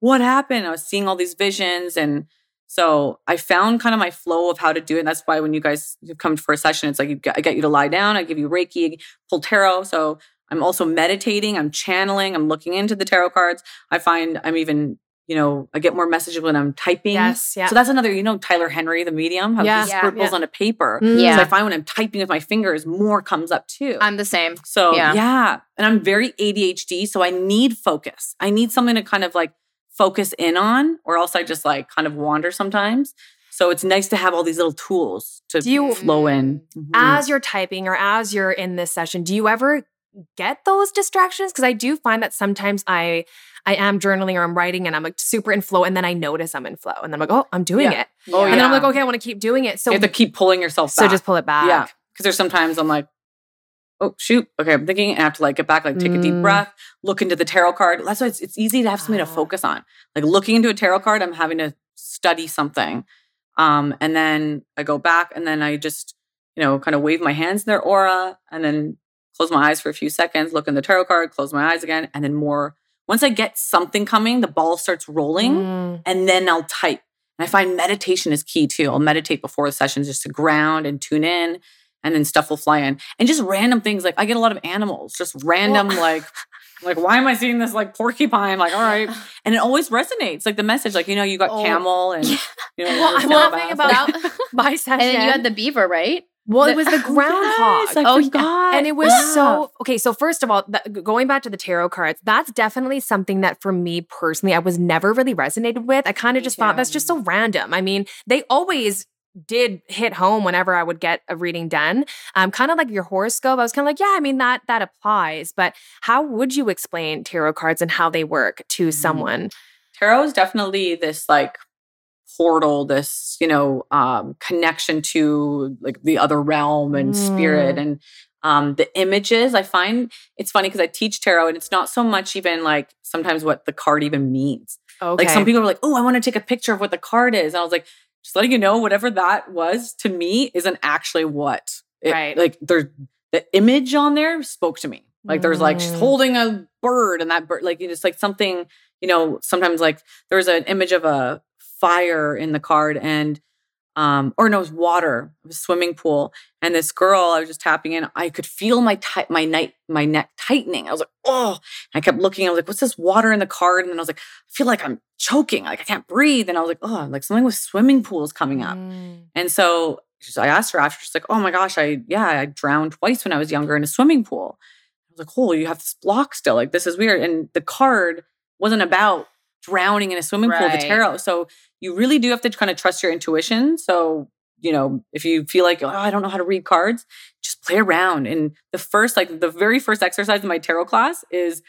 what happened? I was seeing all these visions. And so I found kind of my flow of how to do it. And that's why when you guys come for a session, it's like you I get you to lie down, I give you Reiki, pull tarot. So I'm also meditating, I'm channeling, I'm looking into the tarot cards. I find I'm even, you know, I get more messages when I'm typing. Yes, yeah. So that's another, you know, Tyler Henry, the medium, how Yeah. he scribbles Yeah. on a paper. Mm. Yeah. So I find when I'm typing with my fingers, more comes up too. I'm the same. So Yeah. yeah. And I'm very ADHD. So I need focus. I need something to kind of like focus in on, or else I just like kind of wander sometimes. So it's nice to have all these little tools to Do you- flow in. Mhm. as you're typing or as you're in this session, do you ever get those distractions? Because I do find that sometimes I I am journaling or I'm writing and I'm like super in flow, and then I notice I'm in flow, and then I'm like, oh, I'm doing Yeah. it, Oh, and then I'm like, okay, I want to keep doing it. So you have to keep pulling yourself so just pull it back. Yeah. Because there's sometimes I'm like, oh shoot, okay, I'm thinking I have to like get back, like take a deep Mm. breath, look into the tarot card. That's why it's, it's easy to have something to Ah. focus on. Like looking into a tarot card, I'm having to study something. Um, and then I go back and then I just, you know, kind of wave my hands in their aura and then close my eyes for a few seconds, look in the tarot card, close my eyes again, and then more. Once I get something coming, the ball starts rolling Mm. and then I'll type. And I find meditation is key too. I'll meditate before the sessions just to ground and tune in, and then stuff will fly in. And just random things like I get a lot of animals, just random Well- like, <laughs> like why am I seeing this like porcupine? Like all right, <sighs> and it always resonates. Like the message, like you know, you got Oh. camel and Yeah. <laughs> you know, Well, I'm laughing about my session. <laughs> And then you had the beaver, right? Well, the- it was the <laughs> Oh, groundhog. yes, Oh, yeah. forgot. And it was Yeah. so okay. So first of all, th- going back to the tarot cards, that's definitely something that for me personally, I was never really resonated with. I kind of just thought that's just so random. I mean, they always did hit home whenever I would get a reading done. Um, kind of like your horoscope. I was kind of like, yeah, I mean that that applies. But how would you explain tarot cards and how they work to Mhm. someone? tarot is definitely this like portal this you know um connection to like the other realm and spirit Mm. and um the images i find it's funny because i teach tarot and it's not so much even like sometimes what the card even means Okay. like some people are like oh i want to take a picture of what the card is and i was like just letting you know whatever that was to me isn't actually what it, Right. like there's the image on there spoke to me like there's like she's Mm. holding a bird and that bird like it's like something you know sometimes like there's an image of a fire in the card and um or no it was water it was a swimming pool and this girl i was just tapping in i could feel my my night my neck tightening i was like oh i kept looking i was like what's this water in the card and then i was like i feel like i'm choking like i can't breathe and i was like oh like something with swimming pools coming up Mm. and so she's- I asked her after, she's like, oh my gosh, I, yeah, I drowned twice when I was younger in a swimming pool. I was like, oh, you have this block still. Like, this is weird. And the card wasn't about drowning in a swimming pool, the tarot. So you really do have to kind of trust your intuition. So, you know, if you feel like, oh, I don't know how to read cards, just play around. And the first, like, the very first exercise in my tarot class is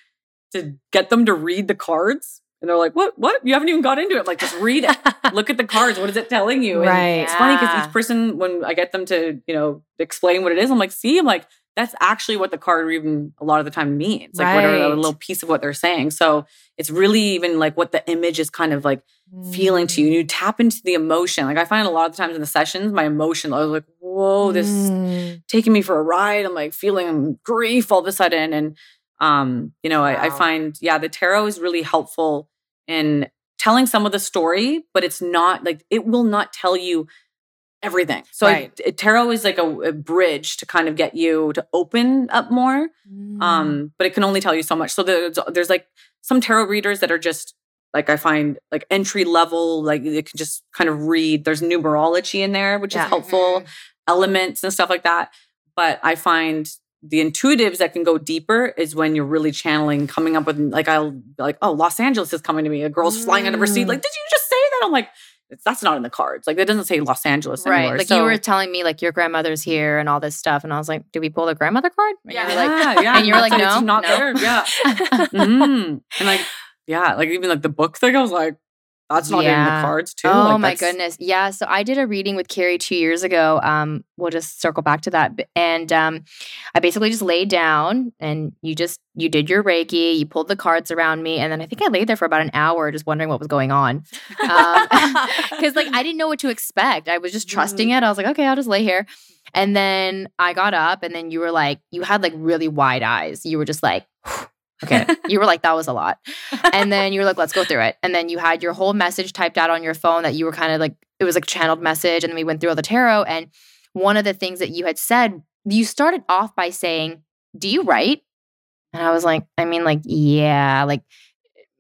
to get them to read the cards. And they're like, what? What? You haven't even got into it. Like, just read it look at the cards. What is it telling you? And <laughs> Right. it's funny because each person, when I get them to, you know, explain what it is, I'm like, see, I'm like, that's actually what the card reading a lot of the time means. Like right. what are a little piece of what they're saying. So it's really even like what the image is kind of like mm. feeling to you. And you mm. tap into the emotion. Like I find a lot of the times in the sessions, my emotion, I was like, whoa, this mm. is taking me for a ride. I'm like feeling grief all of a sudden. And um, you know, wow. I, I find, yeah, the tarot is really helpful in telling some of the story, but it's not like it will not tell you everything. So right. I, tarot is like a, a, bridge to kind of get you to open up more. Mm. Um, but it can only tell you so much. So there's, there's like some tarot readers that are just like I find like entry level, like they can just kind of read. There's numerology in there, which yeah. is helpful, mm-hmm. elements and stuff like that. But I find the intuitives that can go deeper is when you're really channeling, coming up with like I'll be like, oh, Los Angeles is coming to me. A girl's mm. flying out of her seat. Like, did you just say that? I'm like, that's not in the cards. Like that doesn't say Los Angeles right. anywhere. Like so, you were telling me like your grandmother's here and all this stuff, and I was like, "Do we pull the grandmother card?" And yeah, like, yeah, <laughs> yeah. And you were like, "No, it's not no. there." Yeah, <laughs> mm-hmm. and like, yeah, like even like the book thing, I was like, that's not yeah. in the cards too. Oh like, my goodness. Yeah. So I did a reading with Carrie two years ago. Um, we'll just circle back to that. And um, I basically just laid down and you just you did your Reiki, you pulled the cards around me, and then I think I laid there for about an hour just wondering what was going on. <laughs> Um, <laughs> because like I didn't know what to expect. I was just trusting mm. it. I was like, okay, I'll just lay here. And then I got up, and then you were like, you had like really wide eyes. You were just like, Okay. <laughs> you were like, that was a lot. And then you were like, let's go through it. And then you had your whole message typed out on your phone that you were kind of like, it was like channeled message. And then we went through all the tarot. And one of the things that you had said, you started off by saying, Do you write? And I was like, I mean, like, yeah, like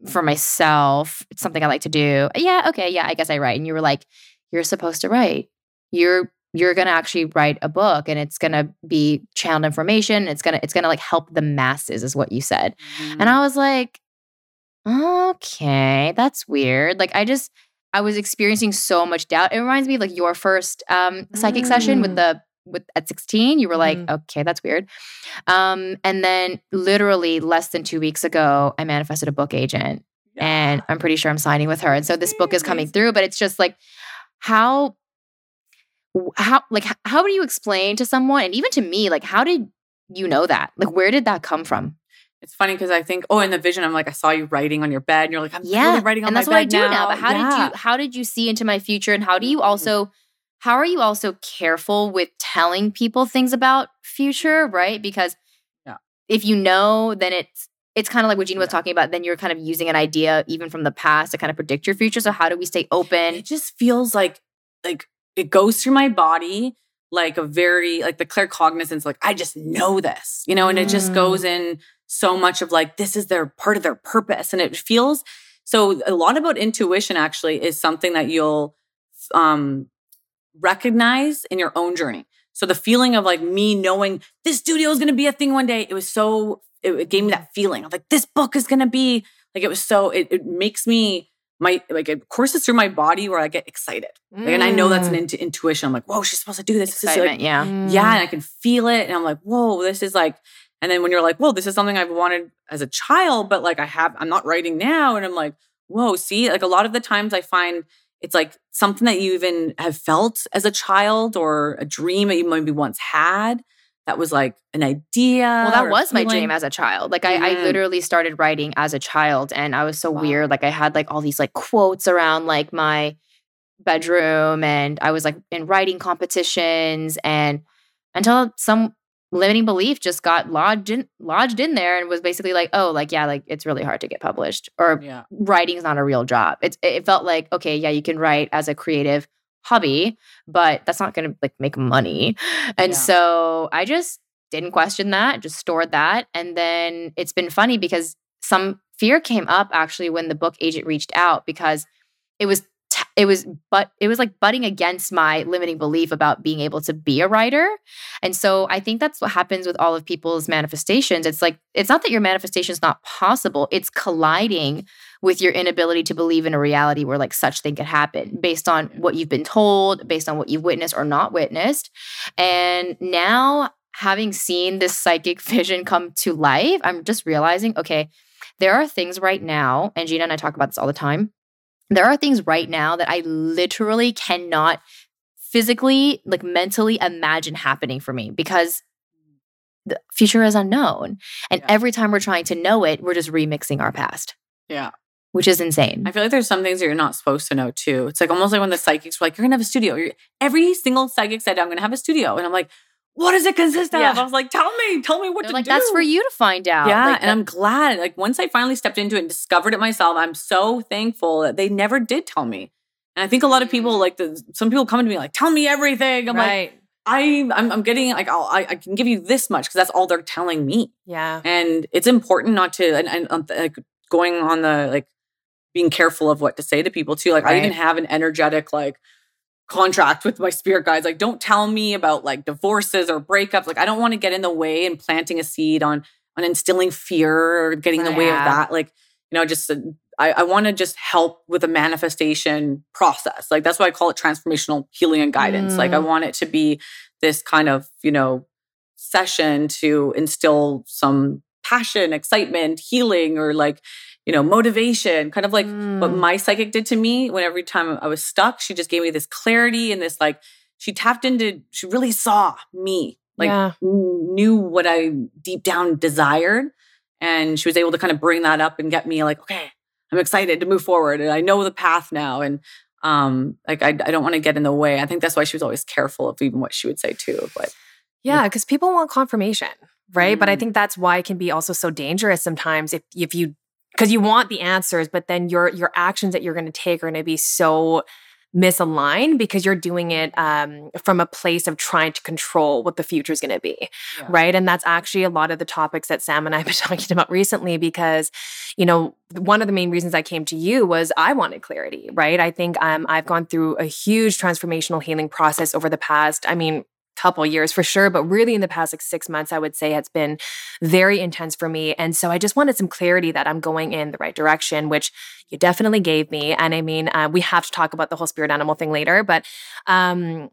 for myself, it's something I like to do. Yeah, okay, yeah, I guess I write. And you were like, You're supposed to write. You're you're going to actually write a book and it's going to be channeled information it's going to it's going to like help the masses is what you said mm-hmm. and i was like okay that's weird like i just i was experiencing so much doubt it reminds me of like your first um psychic mm. session with mm. the with at 16 you were like mm-hmm. okay that's weird um and then literally less than 2 weeks ago i manifested a book agent yeah. and i'm pretty sure i'm signing with her and so this book is coming through but it's just like how how like how do you explain to someone and even to me like how did you know that like where did that come from it's funny because I think, oh, in the vision, I'm like, I saw you writing on your bed, and you're like, I'm yeah, writing on your bed. and that's what I do now. now. But how yeah. did you? How did you see into my future, and how do you mm-hmm. also? How are you also careful with telling people things about future, right? Because yeah. if you know, then it's it's kind of like what Gina was yeah. talking about. Then you're kind of using an idea even from the past to kind of predict your future. So how do we stay open? It just feels like like it goes through my body like a very like the claircognizance like i just know this you know and it just goes mm. in so much of like this is their part of their purpose and it feels so a lot about intuition actually is something that you'll um recognize in your own journey so the feeling of like me knowing this studio is going to be a thing one day it was so it, it gave me that feeling of like this book is going to be like it was so it, it makes me my like it courses through my body where I get excited. Mm. Like, and I know that's an mm. intuition. I'm like, whoa, she's supposed to do this. Excitement, this like, yeah. Mm. Yeah. And I can feel it. And I'm like, whoa, this is like, and then when you're like, whoa, this is something I've wanted as a child, but like I have, I'm not writing now. And I'm like, whoa, see, like a lot of the times I find it's like something that you even have felt as a child or a dream that you maybe once had that was like an idea. Well, that was my dream as a child. Like. I, I, literally started writing as a child and I was so wow. weird. Like I had like all these like quotes around like my bedroom and I was like in writing competitions and until some limiting belief just got lodged in lodged in there and was basically like, oh, like yeah, like it's really hard to get published or yeah. writing is not a real job. It's it felt like, okay, yeah, you can write as a creative hobby, but that's not going to like make money. And yeah. so I just didn't question that, just stored that. And then it's been funny because some fear came up actually when the book agent reached out because it was it was but it was like butting against my limiting belief about being able to be a writer and so i think that's what happens with all of people's manifestations it's like it's not that your manifestation is not possible it's colliding with your inability to believe in a reality where like such thing could happen based on what you've been told based on what you've witnessed or not witnessed and now having seen this psychic <laughs> vision come to life i'm just realizing okay there are things right now and gina and i talk about this all the time there are things right now that I literally cannot physically, like mentally imagine happening for me because the future is unknown. And Yeah. every time we're trying to know it, we're just remixing our past, Yeah. Which is insane. I feel like there's some things that you're not supposed to know too. It's like almost like when the psychics were like, you're going to have a studio. You're, every single psychic said, I'm going to have a studio. And I'm like, what does it consist of? I was like, tell me, tell me what They're to like, do. that's for you to find out. Yeah, Like, and I'm glad. Like once I finally stepped into it and discovered it myself, I'm so thankful that they never did tell me. And I think a lot of people like the some people come to me like, tell me everything. I'm like. I I'm, I'm getting like I'll, I I can give you this much because that's all they're telling me. yeah. And it's important not to and, and um, like going on the like being careful of what to say to people too. Like I even Right. have an energetic like contract with my spirit guides. Like don't tell me about like divorces or breakups. Like I don't want to get in the way and planting a seed on on instilling fear or getting in the way of that. Like you know just. uh, I, I want to just help with the manifestation process. Like that's why I call it transformational healing and guidance. Like I Mm. want it to be this kind of, you know, session to instill some passion, excitement, healing, or like, you know, motivation, kind of like what Mm. my psychic did to me when every time I was stuck, she just gave me this clarity and this like, she tapped into, she really saw me, like Yeah. knew what I deep down desired. And she was able to kind of bring that up and get me like, okay, I'm excited to move forward and I know the path now. And um, like I, I don't want to get in the way. I think that's why she was always careful of even what she would say too. But Yeah, because people want confirmation, right? But I Mm. think that's why it can be also so dangerous sometimes if if you because you want the answers, but then your your actions that you're going to take are going to be so misaligned because you're doing it um, from a place of trying to control what the future is going to be, Yeah. right? And that's actually a lot of the topics that Sam and I have <laughs> been talking about recently because, you know, one of the main reasons I came to you was I wanted clarity, right? I think um, I've gone through a huge transformational healing process over the past, I mean, couple years for sure, but really in the past like six months, I would say it's been very intense for me. And so I just wanted some clarity that I'm going in the right direction, which you definitely gave me. And I mean, uh, we have to talk about the whole spirit animal thing later, but um,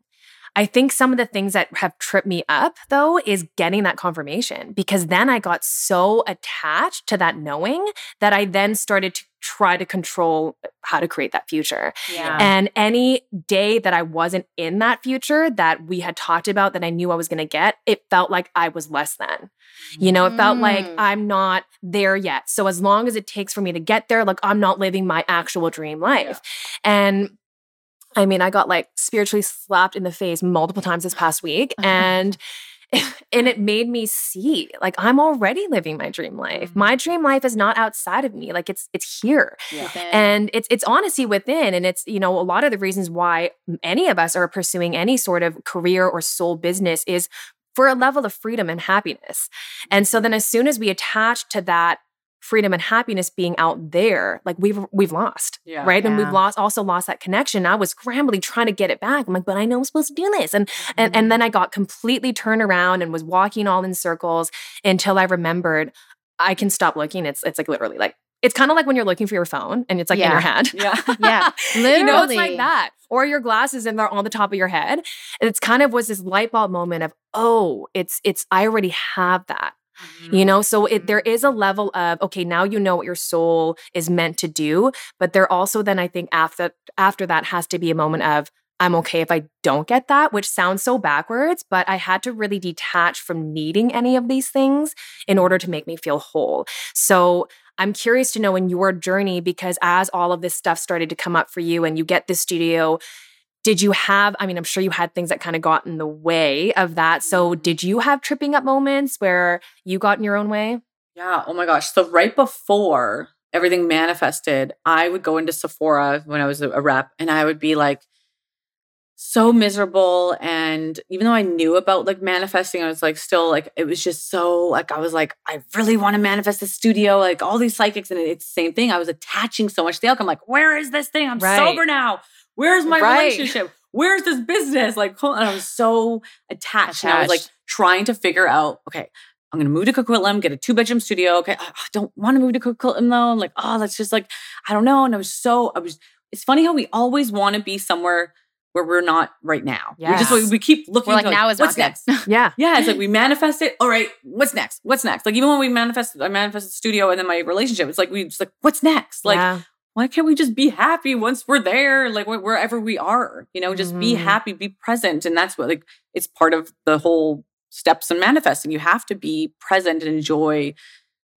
I think some of the things that have tripped me up though is getting that confirmation because then I got so attached to that knowing that I then started to try to control how to create that future. Yeah. And any day that I wasn't in that future that we had talked about that I knew I was going to get, it felt like I was less than. You know, it felt like Mm. I'm not there yet. So as long as it takes for me to get there, like I'm not living my actual dream life. And I mean, I got like spiritually slapped in the face multiple times this past week <laughs> and and it made me see like I'm already living my dream life. Mhm. My dream life is not outside of me. Like it's it's here yeah. And it's it's honesty within and it's you know a lot of the reasons why any of us are pursuing any sort of career or soul business is for a level of freedom and happiness and so then as soon as we attach to that freedom and happiness being out there like we've we've lost Yeah. right and we've lost also lost that connection i was scrambling trying to get it back i'm like but i know i'm supposed to do this and and, mm-hmm. and then I got completely turned around and was walking all in circles until I remembered I can stop looking. It's it's like literally like it's kind of like when you're looking for your phone and it's like in your hand. Yeah. yeah, <laughs> literally. <laughs> You know, it's like that. Or your glasses and they're on the top of your head. And it's kind of was this light bulb moment of, oh, it's it's I already have that. You know, so it mm-hmm. there is a level of okay, now you know what your soul is meant to do, but there also then I think after after that has to be a moment of I'm okay if I don't get that, which sounds so backwards, but I had to really detach from needing any of these things in order to make me feel whole. So I'm curious to know in your journey because as all of this stuff started to come up for you and you get this studio, did you have, I mean, I'm sure you had things that kind of got in the way of that. So mm-hmm. did you have tripping up moments where you got in your own way? Yeah. Oh my gosh. So right before everything manifested, I would go into Sephora when I was a rep and I would be like so miserable. And even though I knew about like manifesting, I was like still like it was just so like I was like, I really want to manifest a studio, like all these psychics, and it's the same thing. I was attaching so much to the outcome. Like, where is this thing? I'm Right. sober now. Where's my Right. relationship? Where's this business? Like, and I was so attached. And I was like trying to figure out, okay, I'm gonna move to Coquitlam, get a two bedroom studio. Okay, I I don't want to move to Coquitlam though. I'm like, oh, that's just like, I don't know. And I was so, I was. It's funny how we always want to be somewhere where we're not right now. We just Yes. we keep looking. We're like, to, now is what's not next. good. Yeah. Yeah, it's like we manifest it. All right, what's next? What's next? Like even when we manifest, I manifested the studio and then my relationship. It's like we just like, what's next? Like yeah. Why can't we just be happy once we're there like wherever we are you know just be Mhm. happy be present and that's what like it's part of the whole steps in manifesting. You have to be present and enjoy,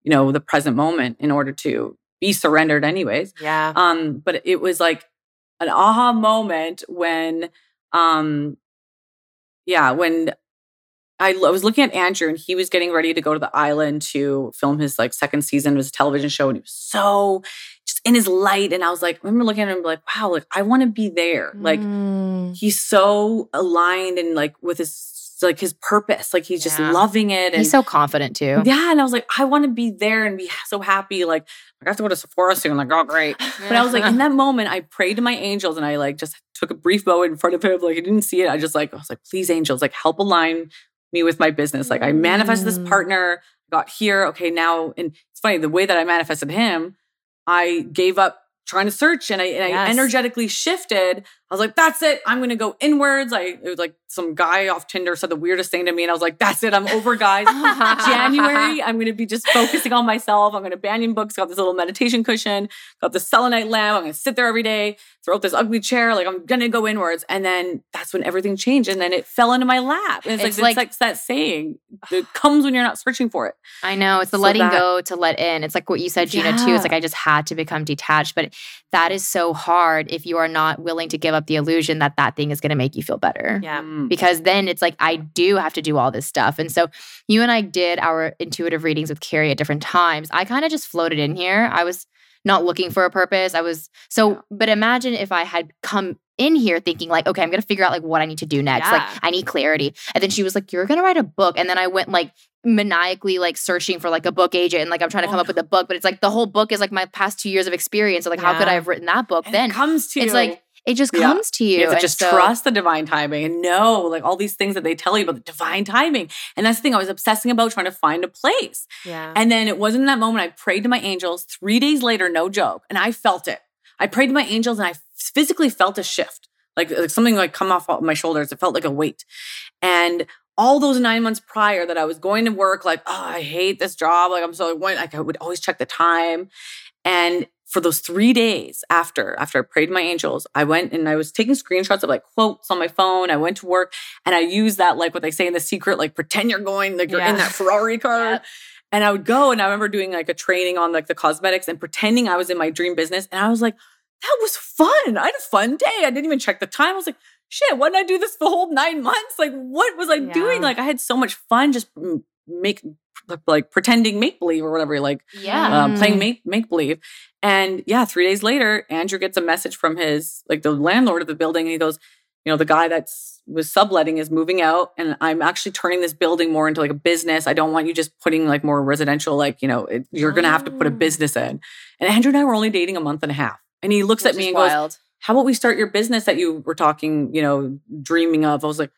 you know, the present moment in order to be surrendered anyways. Yeah. Um, but it was like an aha moment when um yeah, when I, was looking at Andrew and he was getting ready to go to the island to film his like second season of his television show and he was so just in his light and I was like I remember looking at him like wow like I want to be there like Mm. he's so aligned and like with his like his purpose like he's just Yeah. loving it and He's so confident too. yeah and I was like I want to be there and be so happy like I have to go to Sephora soon like oh great but I was like, in that <laughs> moment, I prayed to my angels and I like just took a brief bow in front of him. Like, I didn't see it. I just like, I was like, please, angels, like help align me with my business. Like, I manifested this Mm. partner, got here. Okay, now, and it's funny, the way that I manifested him, I gave up trying to search and I, and I energetically shifted. I was like, that's it. I'm going to go inwards. I, it was like some guy off Tinder said the weirdest thing to me. And I was like, that's it. I'm over, guys. <laughs> January, I'm going to be just focusing on myself. I'm going to Banyen Books, got this little meditation cushion, got the selenite lamp. I'm going to sit there every day, throw out this ugly chair. Like I'm going to go inwards. And then that's when everything changed. And then it fell into my lap. And it's, It's like, like- it's like that saying, it comes when you're not searching for it. I know it's the So letting that- go to let in. It's like what you said, Gina, too. It's like I just had to become detached. But that is so hard if you are not willing to give up the illusion that that thing is going to make you feel better. Yeah. Mm. Because then it's like I do have to do all this stuff. And so you and I did our intuitive readings with Carrie at different times. I kind of just floated in here. I was not looking for a purpose. I was so, Yeah. but imagine if I had come in here thinking like, okay, I'm gonna figure out like what I need to do next. Like I need clarity. And then she was like, You're gonna write a book. And then I went like maniacally like searching for like a book agent and like I'm trying to Oh, come up with a book, but it's like the whole book is like my past two years of experience. So like how could I have written that book And then? it comes to it's you. like it just Yeah. comes to you. You have to just so- trust the divine timing and know like all these things that they tell you about the divine timing. And that's the thing I was obsessing about trying to find a place. Yeah. And then it wasn't in that moment I prayed to my angels. Three days later, no joke, and I felt it. I prayed to my angels and I physically felt a shift, like, like something like come off my shoulders. It felt like a weight. And all those nine months prior that I was going to work, like, oh, I hate this job. Like I'm so like I would always check the time. And for those three days after, after I prayed my angels, I went and I was taking screenshots of like quotes on my phone. I went to work and I used that like what they say in the secret, like pretend you're going, like you're in that Ferrari <laughs> car. Yeah. And I would go and I remember doing like a training on like the cosmetics and pretending I was in my dream business. And I was like, that was fun. I had a fun day. I didn't even check the time. I was like, shit, why didn't I do this for the whole nine months? Like, what was I doing? Like, I had so much fun just make like pretending make believe or whatever, like Yeah. um, playing Mm. make make believe. And yeah, three days later, Andrew gets a message from his like the landlord of the building. And he goes, you know, the guy that's was subletting is moving out, and I'm actually turning this building more into like a business. I don't want you just putting like more residential, like you know, it, you're gonna have to put a Oh. business in. And Andrew and I were only dating a month and a half, and he looks at me is and goes, how about we start your business that you were talking, you know, dreaming of? I was like,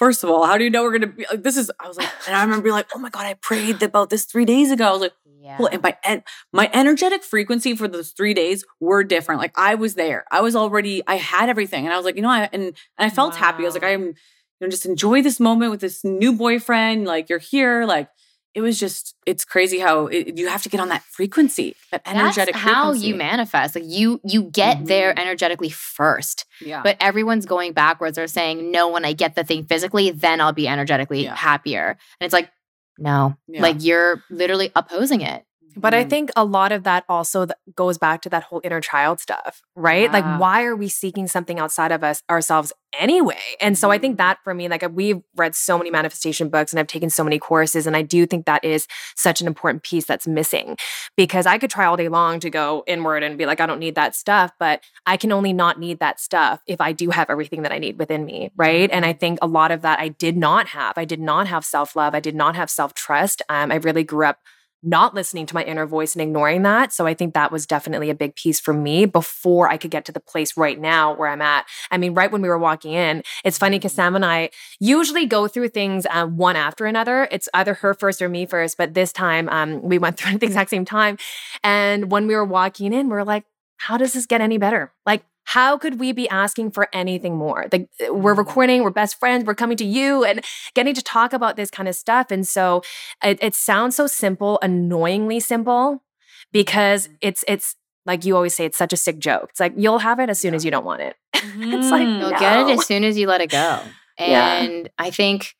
first of all, how do you know we're gonna be like this is I was like, and I remember being like, oh my God, I prayed about this three days ago. I was like, Yeah. well, and my en- my energetic frequency for those three days were different. Like I was there. I was already, I had everything. And I was like, you know, I and, and I felt happy. I was like, I'm, you know, just enjoy this moment with this new boyfriend. Like you're here. Like it was just, it's crazy how it, you have to get on that frequency, that energetic That's how frequency. you manifest. Like you you get there Mhm. energetically first. Yeah. But everyone's going backwards. They're saying, no, when I get the thing physically, then I'll be energetically Yeah. happier. And it's like, no, Yeah. like you're literally opposing it. But I Mhm. think a lot of that also th- goes back to that whole inner child stuff, right? Yeah. Like, why are we seeking something outside of us ourselves anyway? And so I think Mhm. that for me, like we've read so many manifestation books and I've taken so many courses, and I do think that is such an important piece that's missing because I could try all day long to go inward and be like, I don't need that stuff, but I can only not need that stuff if I do have everything that I need within me, right? And I think a lot of that I did not have. I did not have self love. I did not have self trust. Um, I really grew up not listening to my inner voice and ignoring that. So I think that was definitely a big piece for me before I could get to the place right now where I'm at. I mean, right when we were walking in, it's funny because Sam and I usually go through things um, one after another. It's either her first or me first, but this time um, we went <laughs> through at the exact same time. And when we were walking in, we are like, how does this get any better? Like, how could we be asking for anything more? Like eh, we're mm. recording, we're best friends, we're coming to you and getting to talk about this kind of stuff. And so it, it sounds so simple, annoyingly simple, because mm. it's it's like you always say, it's such a sick joke. It's like you'll have it as soon as you don't want it. <laughs> it's like Mm. You'll get it as soon as you let it go. <laughs> Yeah. And I think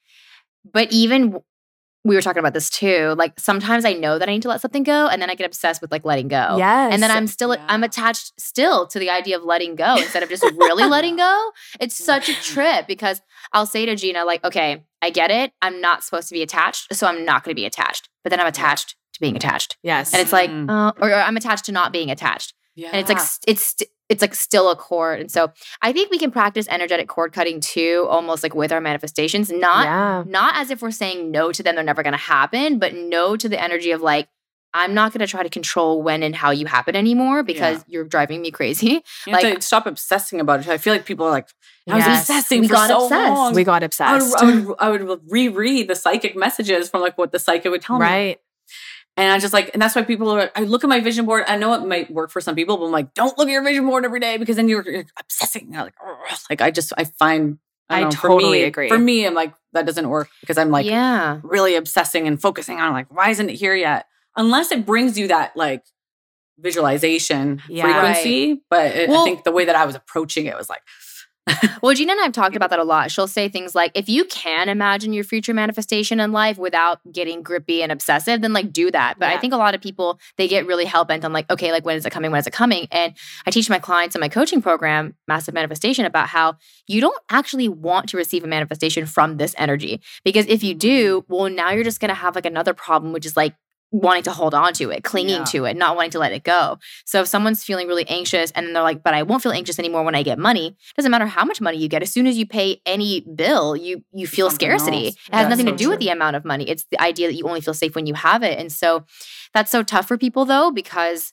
but even we were talking about this too. Like sometimes I know that I need to let something go and then I get obsessed with like letting go. Yes. And then I'm still yeah. I'm attached still to the idea of letting go instead of just really letting go. It's <laughs> such a trip because I'll say to Gina like, "Okay, I get it. I'm not supposed to be attached, so I'm not going to be attached." But then I'm attached to being attached. Yes. And it's like, mm. uh, or, or, I'm attached to not being attached. Yeah. And it's like it's it's like still a cord. And so I think we can practice energetic cord cutting too, almost like with our manifestations. Not yeah. not as if we're saying no to them, they're never gonna happen, but no to the energy of like, I'm not going to try to control when and how you happen anymore because yeah. you're driving me crazy. You like, stop obsessing about it. I feel like people are like, I yes, was obsessing we for got so obsessed. long. We got obsessed. I would, I would, I would reread the psychic messages from like what the psychic would tell me. Right. And I just like, and that's why people are, I look at my vision board. I know it might work for some people, but I'm like, don't look at your vision board every day because then you're, you're obsessing. Like, like, I just, I find, I, I know, totally for me, agree. For me, I'm like, that doesn't work because I'm like, yeah, really obsessing and focusing on like, why isn't it here yet? Unless it brings you that like visualization yeah, frequency. Right. But it, well, I think the way that I was approaching it was like, <laughs> well, Gina and I have talked about that a lot. She'll say things like, if you can imagine your future manifestation in life without getting grippy and obsessive, then like do that. But yeah. I think a lot of people, they get really hell bent on like, okay, like when is it coming? When is it coming? And I teach my clients in my coaching program, Massive Manifestation, about how you don't actually want to receive a manifestation from this energy. Because if you do, well, now you're just going to have like another problem, which is like wanting to hold on to it, clinging yeah. to it, not wanting to let it go. So if someone's feeling really anxious and they're like, but I won't feel anxious anymore when I get money, doesn't matter how much money you get. As soon as you pay any bill, you you feel Something scarcity. Else. It has nothing so to do true. with the amount of money. It's the idea that you only feel safe when you have it. And so that's so tough for people though, because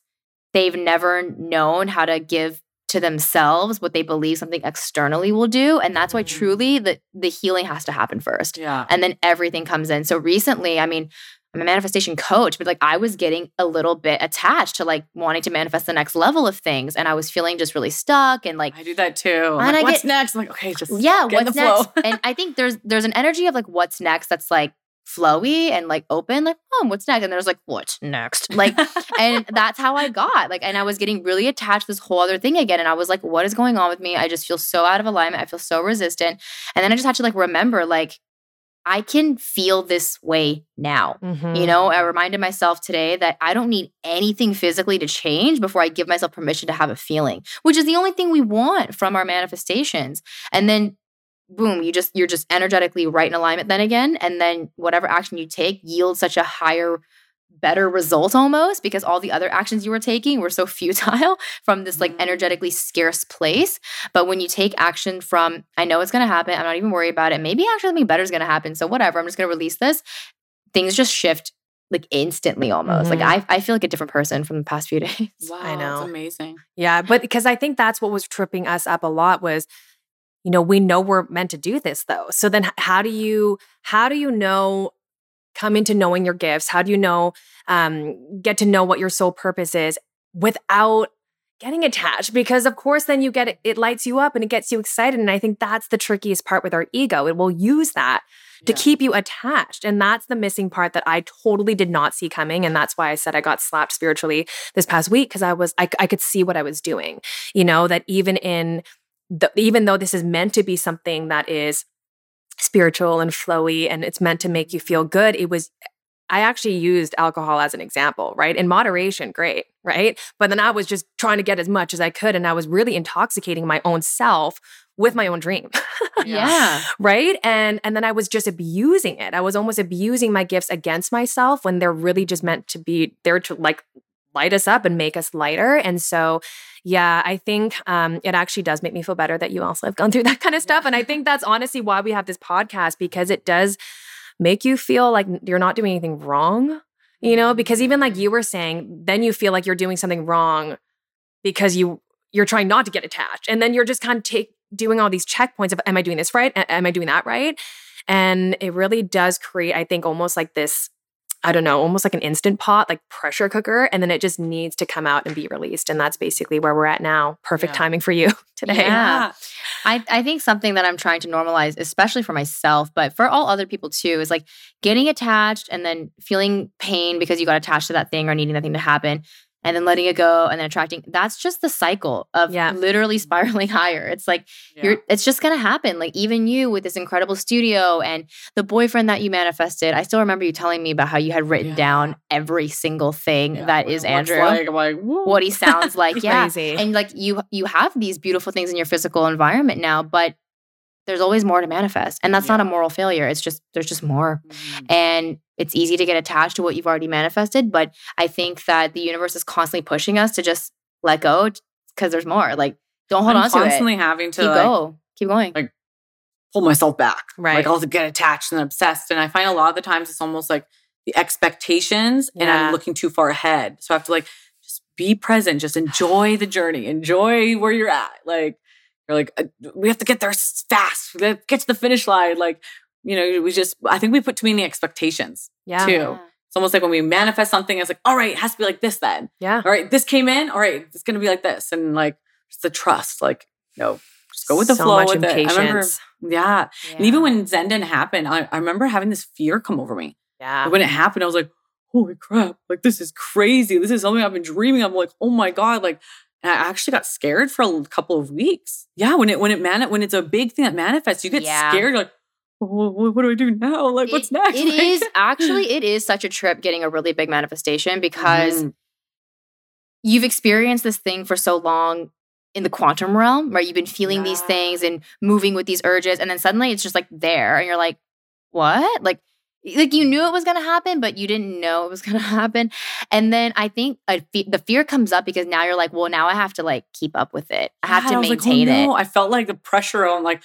they've never known how to give to themselves what they believe something externally will do and that's why mm. truly the the healing has to happen first yeah and then everything comes in so recently i mean I'm a manifestation coach, but like I was getting a little bit attached to like wanting to manifest the next level of things. And I was feeling just really stuck and like I do that too. and like, I what's get, next? I'm like, okay, just yeah, what's next? and I think there's <laughs> there's an energy of like what's next that's like flowy and like open, like, oh, what's next? And there's like, what's next? Like, and <laughs> that's how I got. Like, and I was getting really attached to this whole other thing again. And I was like, what is going on with me? I just feel so out of alignment. I feel so resistant. And then I just had to like remember, like, I can feel this way now. Mm-hmm. You know, I reminded myself today that I don't need anything physically to change before I give myself permission to have a feeling, which is the only thing we want from our manifestations. And then boom, you just you're just energetically right in alignment then again and then whatever action you take yields such a higher better result almost because all the other actions you were taking were so <laughs> futile from this like mm-hmm. energetically scarce place. But when you take action from, I know it's going to happen, I'm not even worried about it. Maybe actually something better is going to happen. So whatever, I'm just going to release this. Things just shift like instantly almost. Mm-hmm. Like I, I feel like a different person from the past few <laughs> days. Wow, I know. It's amazing. Yeah, but because I think that's what was tripping us up a lot was you know we know we're meant to do this though so then how do you how do you know come into knowing your gifts? How do you know, um, get to know what your soul purpose is without getting attached? Because of course, then you get it, it lights you up and it gets you excited. And I think that's the trickiest part with our ego. It will use that to yeah. keep you attached. And that's the missing part that I totally did not see coming. And that's why I said I got slapped spiritually this past week because I was, I, I could see what I was doing. You know, that even in the, even though this is meant to be something that is spiritual and flowy and it's meant to make you feel good. It was I actually used alcohol as an example, right? In moderation, great, right? But then I was just trying to get as much as I could and I was really intoxicating my own self with my own dream. <laughs> yeah. Right? And and then I was just abusing it. I was almost abusing my gifts against myself when they're really just meant to be there to like light us up and make us lighter. And so, yeah, I think um, it actually does make me feel better that you also have gone through <laughs> that kind of stuff. And I think that's honestly why we have this podcast because it does make you feel like you're not doing anything wrong, you know, because even like you were saying, then you feel like you're doing something wrong because you you're trying not to get attached. And then you're just kind of take doing all these checkpoints of am I doing this right? Am I doing that right? And it really does create, I think, almost like this I don't know, almost like an instant pot, like pressure cooker, and then it just needs to come out and be released. And that's basically where we're at now. Perfect yeah. timing for you <laughs> today. Yeah. I, I think something that I'm trying to normalize, especially for myself, but for all other people too, is like getting attached and then feeling pain because you got attached to that thing or needing that thing to happen and then letting it go and then attracting. That's just the cycle of Yeah. literally <laughs> spiraling higher. It's like Yeah. you're it's just gonna happen. Like even you with this incredible studio and the boyfriend that you manifested. I still remember you telling me about how you had written Yeah. down every single thing that is Andrew. Like, I'm like, what he sounds <laughs> like. yeah. Crazy. And like you you have these beautiful things in your physical environment now, but there's always more to manifest. And that's not a moral failure. It's just there's just more. Mhm. And it's easy to get attached to what you've already manifested. But I think that the universe is constantly pushing us to just let go because there's more. Like, don't hold I'm on to it. constantly having to Keep like, go. Keep going. like, pull myself back. Right. Like I'll get attached and obsessed. And I find a lot of the times it's almost like the expectations and I'm looking too far ahead. So I have to like just be present, just enjoy the journey, enjoy where you're at. Like you're like, uh, we have to get there fast. Get to the finish line. Like, you know, we just I think we put too many expectations. Yeah. too. It's almost like when we manifest something, it's like, all right, it has to be like this then. Yeah. All right, this came in. All right, it's gonna be like this. And like just the trust, like, no, just go with the so flow much with it. I remember impatience. yeah. And even when ZenDen happen, I, I remember having this fear come over me. Yeah. Like, when it happened, I was like, holy crap, like this is crazy. This is something I've been dreaming of. like, oh my God. Like, and I actually got scared for a couple of weeks. Yeah, when it when it man when it's a big thing that manifests, you get Yeah. scared. You're like, what, what do I do now? Like, what's next? It Like- is <laughs> actually it is such a trip getting a really big manifestation because Mhm. you've experienced this thing for so long in the quantum realm, right? You've been feeling these things and moving with these urges, and then suddenly it's just like there, and you're like, what? Like, like you knew it was gonna happen, but you didn't know it was gonna <laughs> happen. And then I think a fe- the fear comes up because now you're like, well, now I have to like keep up with it. I have Yeah, to was like, oh, maintain no. it. I felt like the pressure on like,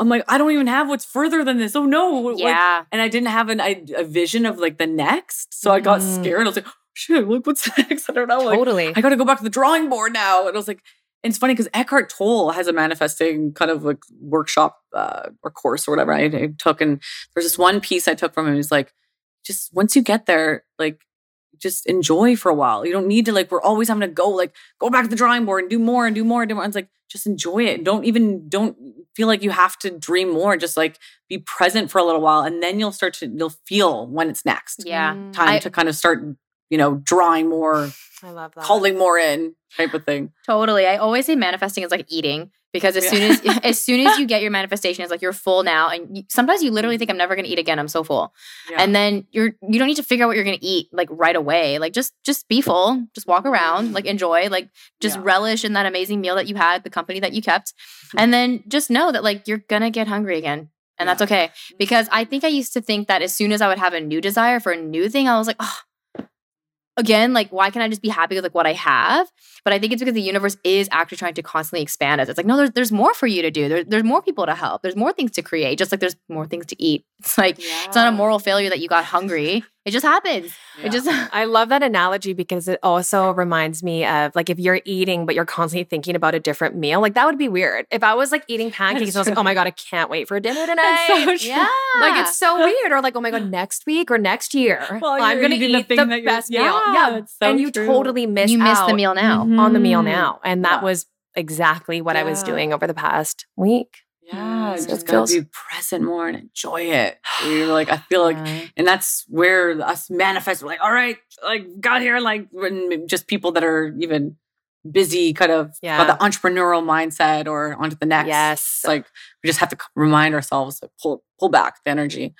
I'm like, I don't even have what's further than this. Oh no. Like, Yeah. and I didn't have an, I, a vision of like the next. So I got Mm. scared. I was like, oh, shit, like what's <laughs> next? I don't know. Like, totally. I got to go back to the drawing board now. And I was like, and it's funny because Eckhart Tolle has a manifesting kind of like workshop uh, or course or whatever I, I took. And there's this one piece I took from him. He's like, just once you get there, like, just enjoy for a while. You don't need to like, we're always having to go, like, go back to the drawing board and do more and do more and do more. It's like, just enjoy it. Don't even, don't feel like you have to dream more. Just like be present for a little while. And then you'll start to, you'll feel when it's next. Yeah. Mm, Time I- to kind of start, you know, drawing more, <sighs> I love that. calling more in type of thing. Totally. I always say manifesting is like eating because as Yeah. soon as <laughs> as soon as you get your manifestation, it's like you're full now, and you, sometimes you literally think I'm never going to eat again. I'm so full, Yeah. and then you're you don't need to figure out what you're going to eat like right away. Like just just be full, just walk around, like enjoy, like just Yeah. relish in that amazing meal that you had, the company that you kept, <laughs> and then just know that like you're gonna get hungry again. And that's okay mm-hmm. because I think I used to think that as soon as I would have a new desire for a new thing, I was like, oh, again, like why can't I just be happy with like what I have? But I think it's because the universe is actually trying to constantly expand us. It's like, no, there's there's more for you to do. There, there's more people to help. There's more things to create. Just like there's more things to eat. It's like it's not a moral failure that you got hungry. It just happens. It just <laughs> I love that analogy because it also reminds me of like if you're eating but you're constantly thinking about a different meal, like that would be weird. If I was like eating <laughs> pancakes, and I was like, oh my god, I can't wait for dinner tonight. <laughs> That's so true. yeah. Like it's so weird. Or like, oh my god, next week or next year, Well, I'm gonna eating the eat thing the, that you're- best meal. Yeah, Yeah, it's so and you true. totally miss you miss the meal now. on the meal Mhm. now, and that Yeah. was exactly what I was doing over the past week. Yeah, So just gotta be present more and enjoy it. You're like, I <sighs> feel like, and that's where us manifest. We're like, all right, like got here, like when just people that are even busy, kind of Yeah. the entrepreneurial mindset or onto the next. Yes. It's like we just have to remind ourselves, like pull pull back the energy.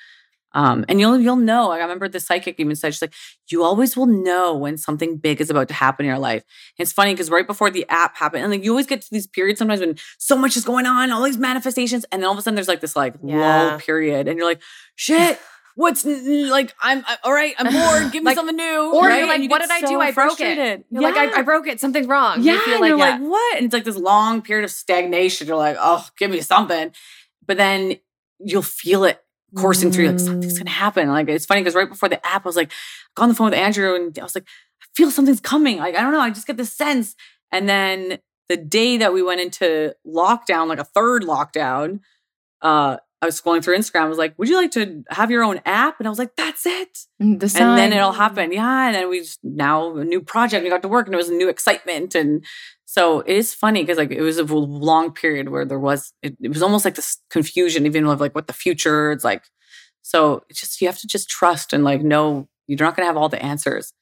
Um, and you'll you'll know. I remember the psychic even said, she's like, you always will know when something big is about to happen in your life. And it's funny because right before the app happened, and like you always get to these periods sometimes when so much is going on, all these manifestations, and then all of a sudden there's like this like Yeah. lull period, and you're like, shit. <laughs> What's like? I'm I, all right. I'm bored. <laughs> Give me Like- something new. Or right? you're like, you what did I do? I broke it. You're like, I, I broke it. Something's wrong. Yeah, you feel and like, you're yeah. like, what? And it's like this long period of stagnation. You're like, oh, give me something. But then you'll feel it coursing through. Like something's Mm. gonna happen. Like it's funny because right before the app, I was like, I got on the phone with Andrew, and I was like, I feel something's coming. Like I don't know. I just get this sense. And then the day that we went into lockdown, like a third lockdown, uh, I was scrolling through Instagram. I was like, "Would you like to have your own app?" And I was like, "That's it." The and then it'll happen. Yeah. And then we just now a new project. We got to work and it was a new excitement. And so it is funny because like it was a long period where there was it, it was almost like this confusion, even of like what the future it's like. So it's just you have to just trust and like know you're not gonna have all the answers.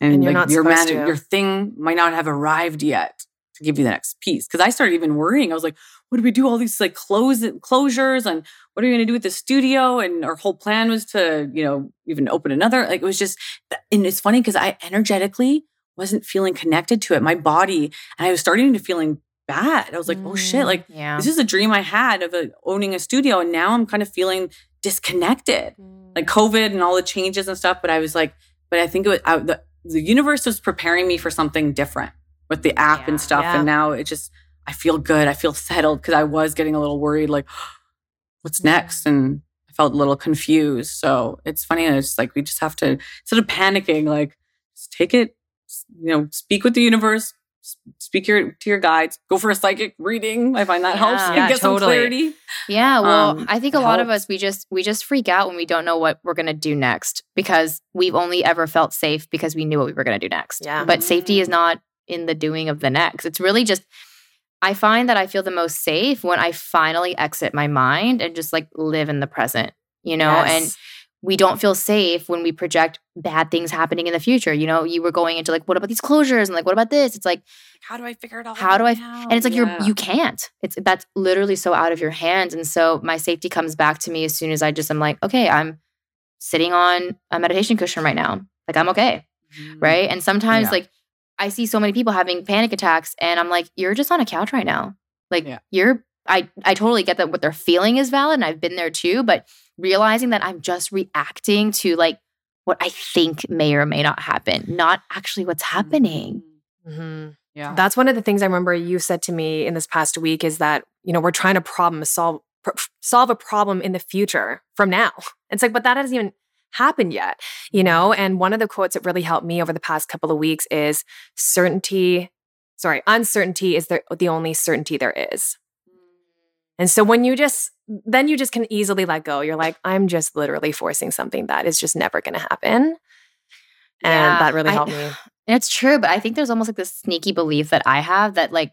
and, and like your man, your thing might not have arrived yet to give you the next piece. Because I started even worrying. I was like, what do we do? All these like close closures, and what are we going to do with the studio? And our whole plan was to, you know, even open another. Like it was just, and it's funny because I energetically wasn't feeling connected to it. My body, and I was starting to feeling bad. I was like, mm, oh shit, mm, like yeah. this is a dream I had of a, owning a studio, and now I'm kind of feeling disconnected, mm. like COVID and all the changes and stuff. But I was like, but I think it was I, the the universe was preparing me for something different with the app yeah, and stuff. Yeah. And now it just, I feel good. I feel settled because I was getting a little worried, like, <gasps> what's next? And I felt a little confused. So it's funny. It's like we just have to, instead of panicking, like, just take it, you know, speak with the universe, speak your to your guides go for a psychic reading. I find that yeah, helps yeah, get totally. some clarity. Yeah well um, i think a lot helps. of us we just we just freak out when we don't know what we're going to do next because we've only ever felt safe because we knew what we were going to do next. Yeah. But safety is not in the doing of the next. It's really just i find that i feel the most safe when i finally exit my mind and just like live in the present you know? Yes. and we don't feel safe when we project bad things happening in the future. You know, you were going into like, what about these closures? And like, what about this? It's like, how do I figure it all how do I, and it's like, yeah. you're, you can't, it's, that's literally so out of your hands. And so my safety comes back to me as soon as I just, I'm like, okay, I'm sitting on a meditation cushion right now. Like, I'm okay. Mm-hmm. Right. And sometimes yeah. like, I see so many people having panic attacks and I'm like, you're just on a couch right now. Like, yeah. you're, I, I totally get that what they're feeling is valid. And I've been there too, but realizing that I'm just reacting to like what I think may or may not happen, not actually what's happening. Mm-hmm. mm-hmm. Yeah. That's one of the things I remember you said to me in this past week is that, you know, we're trying to problem solve pr- solve a problem in the future from now. <laughs> It's like, but that hasn't even happened yet, you know? Mm-hmm. And one of the quotes that really helped me over the past couple of weeks is certainty, sorry, uncertainty is the, the only certainty there is. And so when you just, then you just can easily let go. You're like, I'm just literally forcing something that is just never going to happen. And yeah, that really helped I, me. It's true. But I think there's almost like this sneaky belief that I have that, like,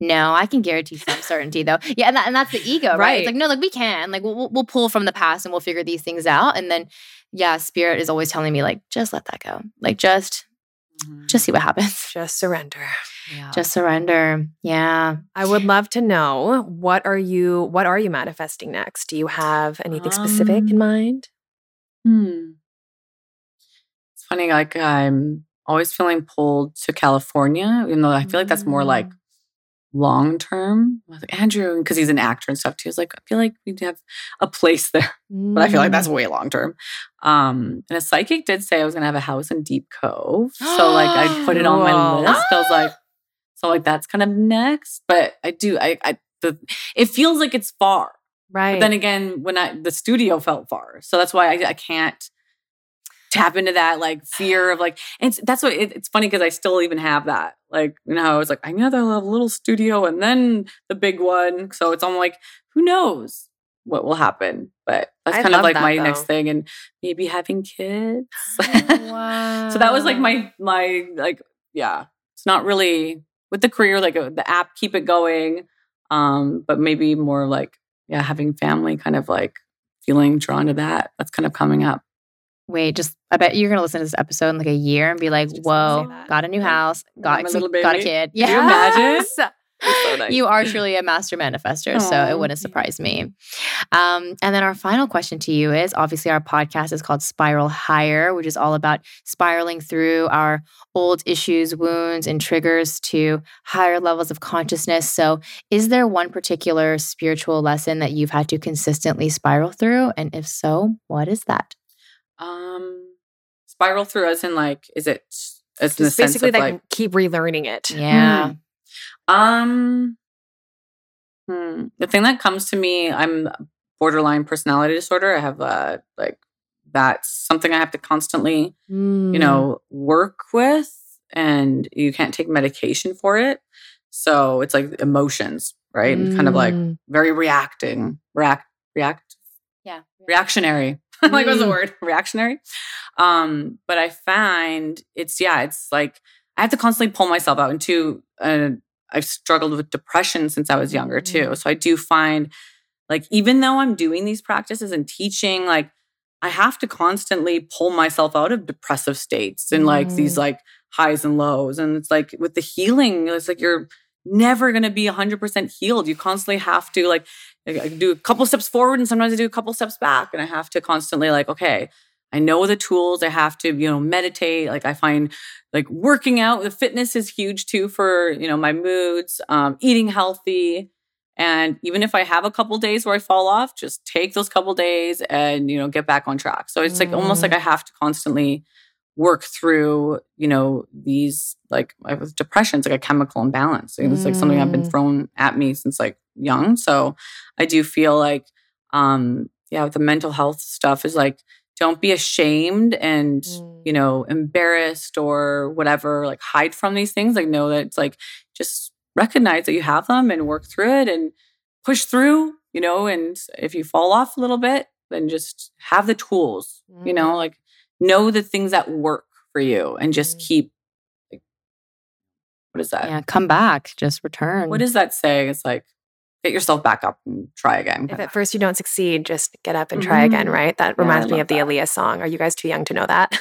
no, I can guarantee some certainty though. Yeah, and, that, and that's the ego, right? right? It's like no, like we can, like we'll, we'll pull from the past and we'll figure these things out. And then, yeah, spirit is always telling me like, just let that go. Like just Mm-hmm. Just see what happens. <laughs> Just surrender. Yeah. Just surrender. Yeah. I would love to know what are you what are you manifesting next? Do you have anything um, specific in um, mind? Hmm. It's funny like I'm always feeling pulled to California, even though I feel like that's more like mm long term. Like, Andrew, because he's an actor and stuff too. He's like, I feel like we'd have a place there. Mm. But I feel like that's mm. way long term. Um, and a psychic did say I was gonna have a house in Deep Cove. So like I put it on my <gasps> list. I was like, <gasps> so like that's kind of next. But I do, I I the it feels like it's far. Right. But then again, when I the studio felt far. So that's why I, I can't tap into that like fear of like and it's, that's what it, it's funny because i still even have that like you know i was like i know the little studio and then the big one. So it's i'm like who knows what will happen? But that's I kind of like that, my though. next thing and maybe having kids. Wow. <laughs> so that was like my my like yeah. It's not really with the career like uh, the app keep it going um but maybe more like yeah having family kind of like feeling drawn to that that's kind of coming up Wait, just I bet you're gonna listen to this episode in like a year and be like, "Whoa, got a new house, got a got a kid." Yeah, you <laughs> imagine? So nice. You are truly a master manifester, so it wouldn't surprise me. Um, and then our final question to you is obviously our podcast is called Spiral Higher, which is all about spiraling through our old issues, wounds, and triggers to higher levels of consciousness. So, is there one particular spiritual lesson that you've had to consistently spiral through? And if so, what is that? Um, spiral through as in like, is it as in basically they like keep relearning it? Yeah. Hmm. Um, hmm. the thing that comes to me, I'm borderline personality disorder. I have uh like that's something I have to constantly, mm. you know, work with, and you can't take medication for it. So it's like emotions, right? Mm. Kind of like hmm. very reacting, react, react, yeah, reactionary <laughs> like what's the mm. word reactionary um but i find it's yeah it's like i have to constantly pull myself out into uh, i've struggled with depression since i was younger too mm. so i do find like even though i'm doing these practices and teaching like I have to constantly pull myself out of depressive states and like these mm. like highs and lows. And it's like with the healing, it's like you're never going to be 100% healed. You constantly have to like I do a couple steps forward and sometimes I do a couple steps back and I have to constantly like okay, I know the tools. I have to, you know, meditate. Like I find like working out, the fitness is huge too for, you know, my moods, um, eating healthy. And even if I have a couple days where I fall off, just take those couple days and, you know, get back on track. So it's like mm. almost like I have to constantly work through, you know, these like with depression, it's like a chemical imbalance. It's like something I've been mm. thrown at me since like young. So I do feel like, um, yeah, the mental health stuff is like, don't be ashamed and, mm. you know, embarrassed or whatever, like hide from these things. Like know that it's like just recognize that you have them and work through it and push through, you know, and if you fall off a little bit, then just have the tools, mm. you know, like know the things that work for you and just mm. keep what is that? Yeah, come back, just return. What does that say? It's like get yourself back up and try again. If at first you don't succeed, just get up and try mm-hmm. again, right? That reminds yeah, me of the Aaliyah song. Are you guys too young to know that?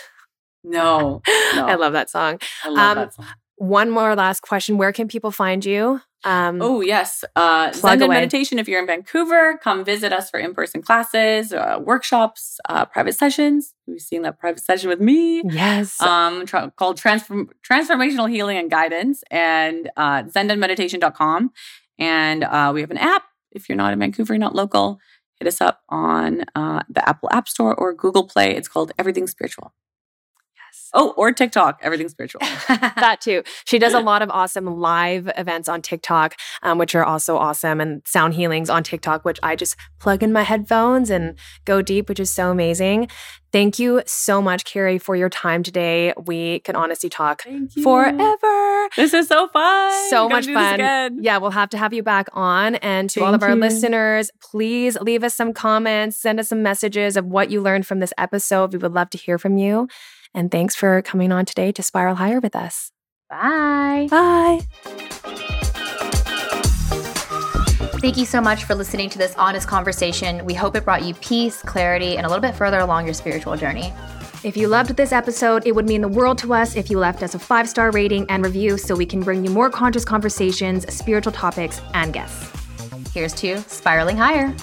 No. no. <laughs> I love that song. I love um, that song. One more last question. Where can people find you? Um, oh, yes. Uh, ZenDen. Meditation, if you're in Vancouver, come visit us for in person classes, uh, workshops, uh, private sessions. We've seen that private session with me. Yes. Um, tra- called Transform- Transformational Healing and Guidance and uh, zendenmeditation.com. And uh, we have an app. If you're not in Vancouver, you're not local, hit us up on uh, the Apple App Store or Google Play. It's called Everything Spiritual. Oh, or TikTok, everything spiritual. <laughs> that too. She does a lot of awesome live events on TikTok, um, which are also awesome, and sound healings on TikTok, which I just plug in my headphones and go deep, which is so amazing. Thank you so much, Carrie, for your time today. We can honestly talk forever. This is so fun. So much fun. Yeah, we'll have to have you back on. And to Thank all of our you. listeners, please leave us some comments, send us some messages of what you learned from this episode. We would love to hear from you. And thanks for coming on today to Spiral Higher with us. Bye. Bye. Thank you so much for listening to this honest conversation. We hope it brought you peace, clarity, and a little bit further along your spiritual journey. If you loved this episode, it would mean the world to us if you left us a five star rating and review so we can bring you more conscious conversations, spiritual topics, and guests. Here's to spiraling higher.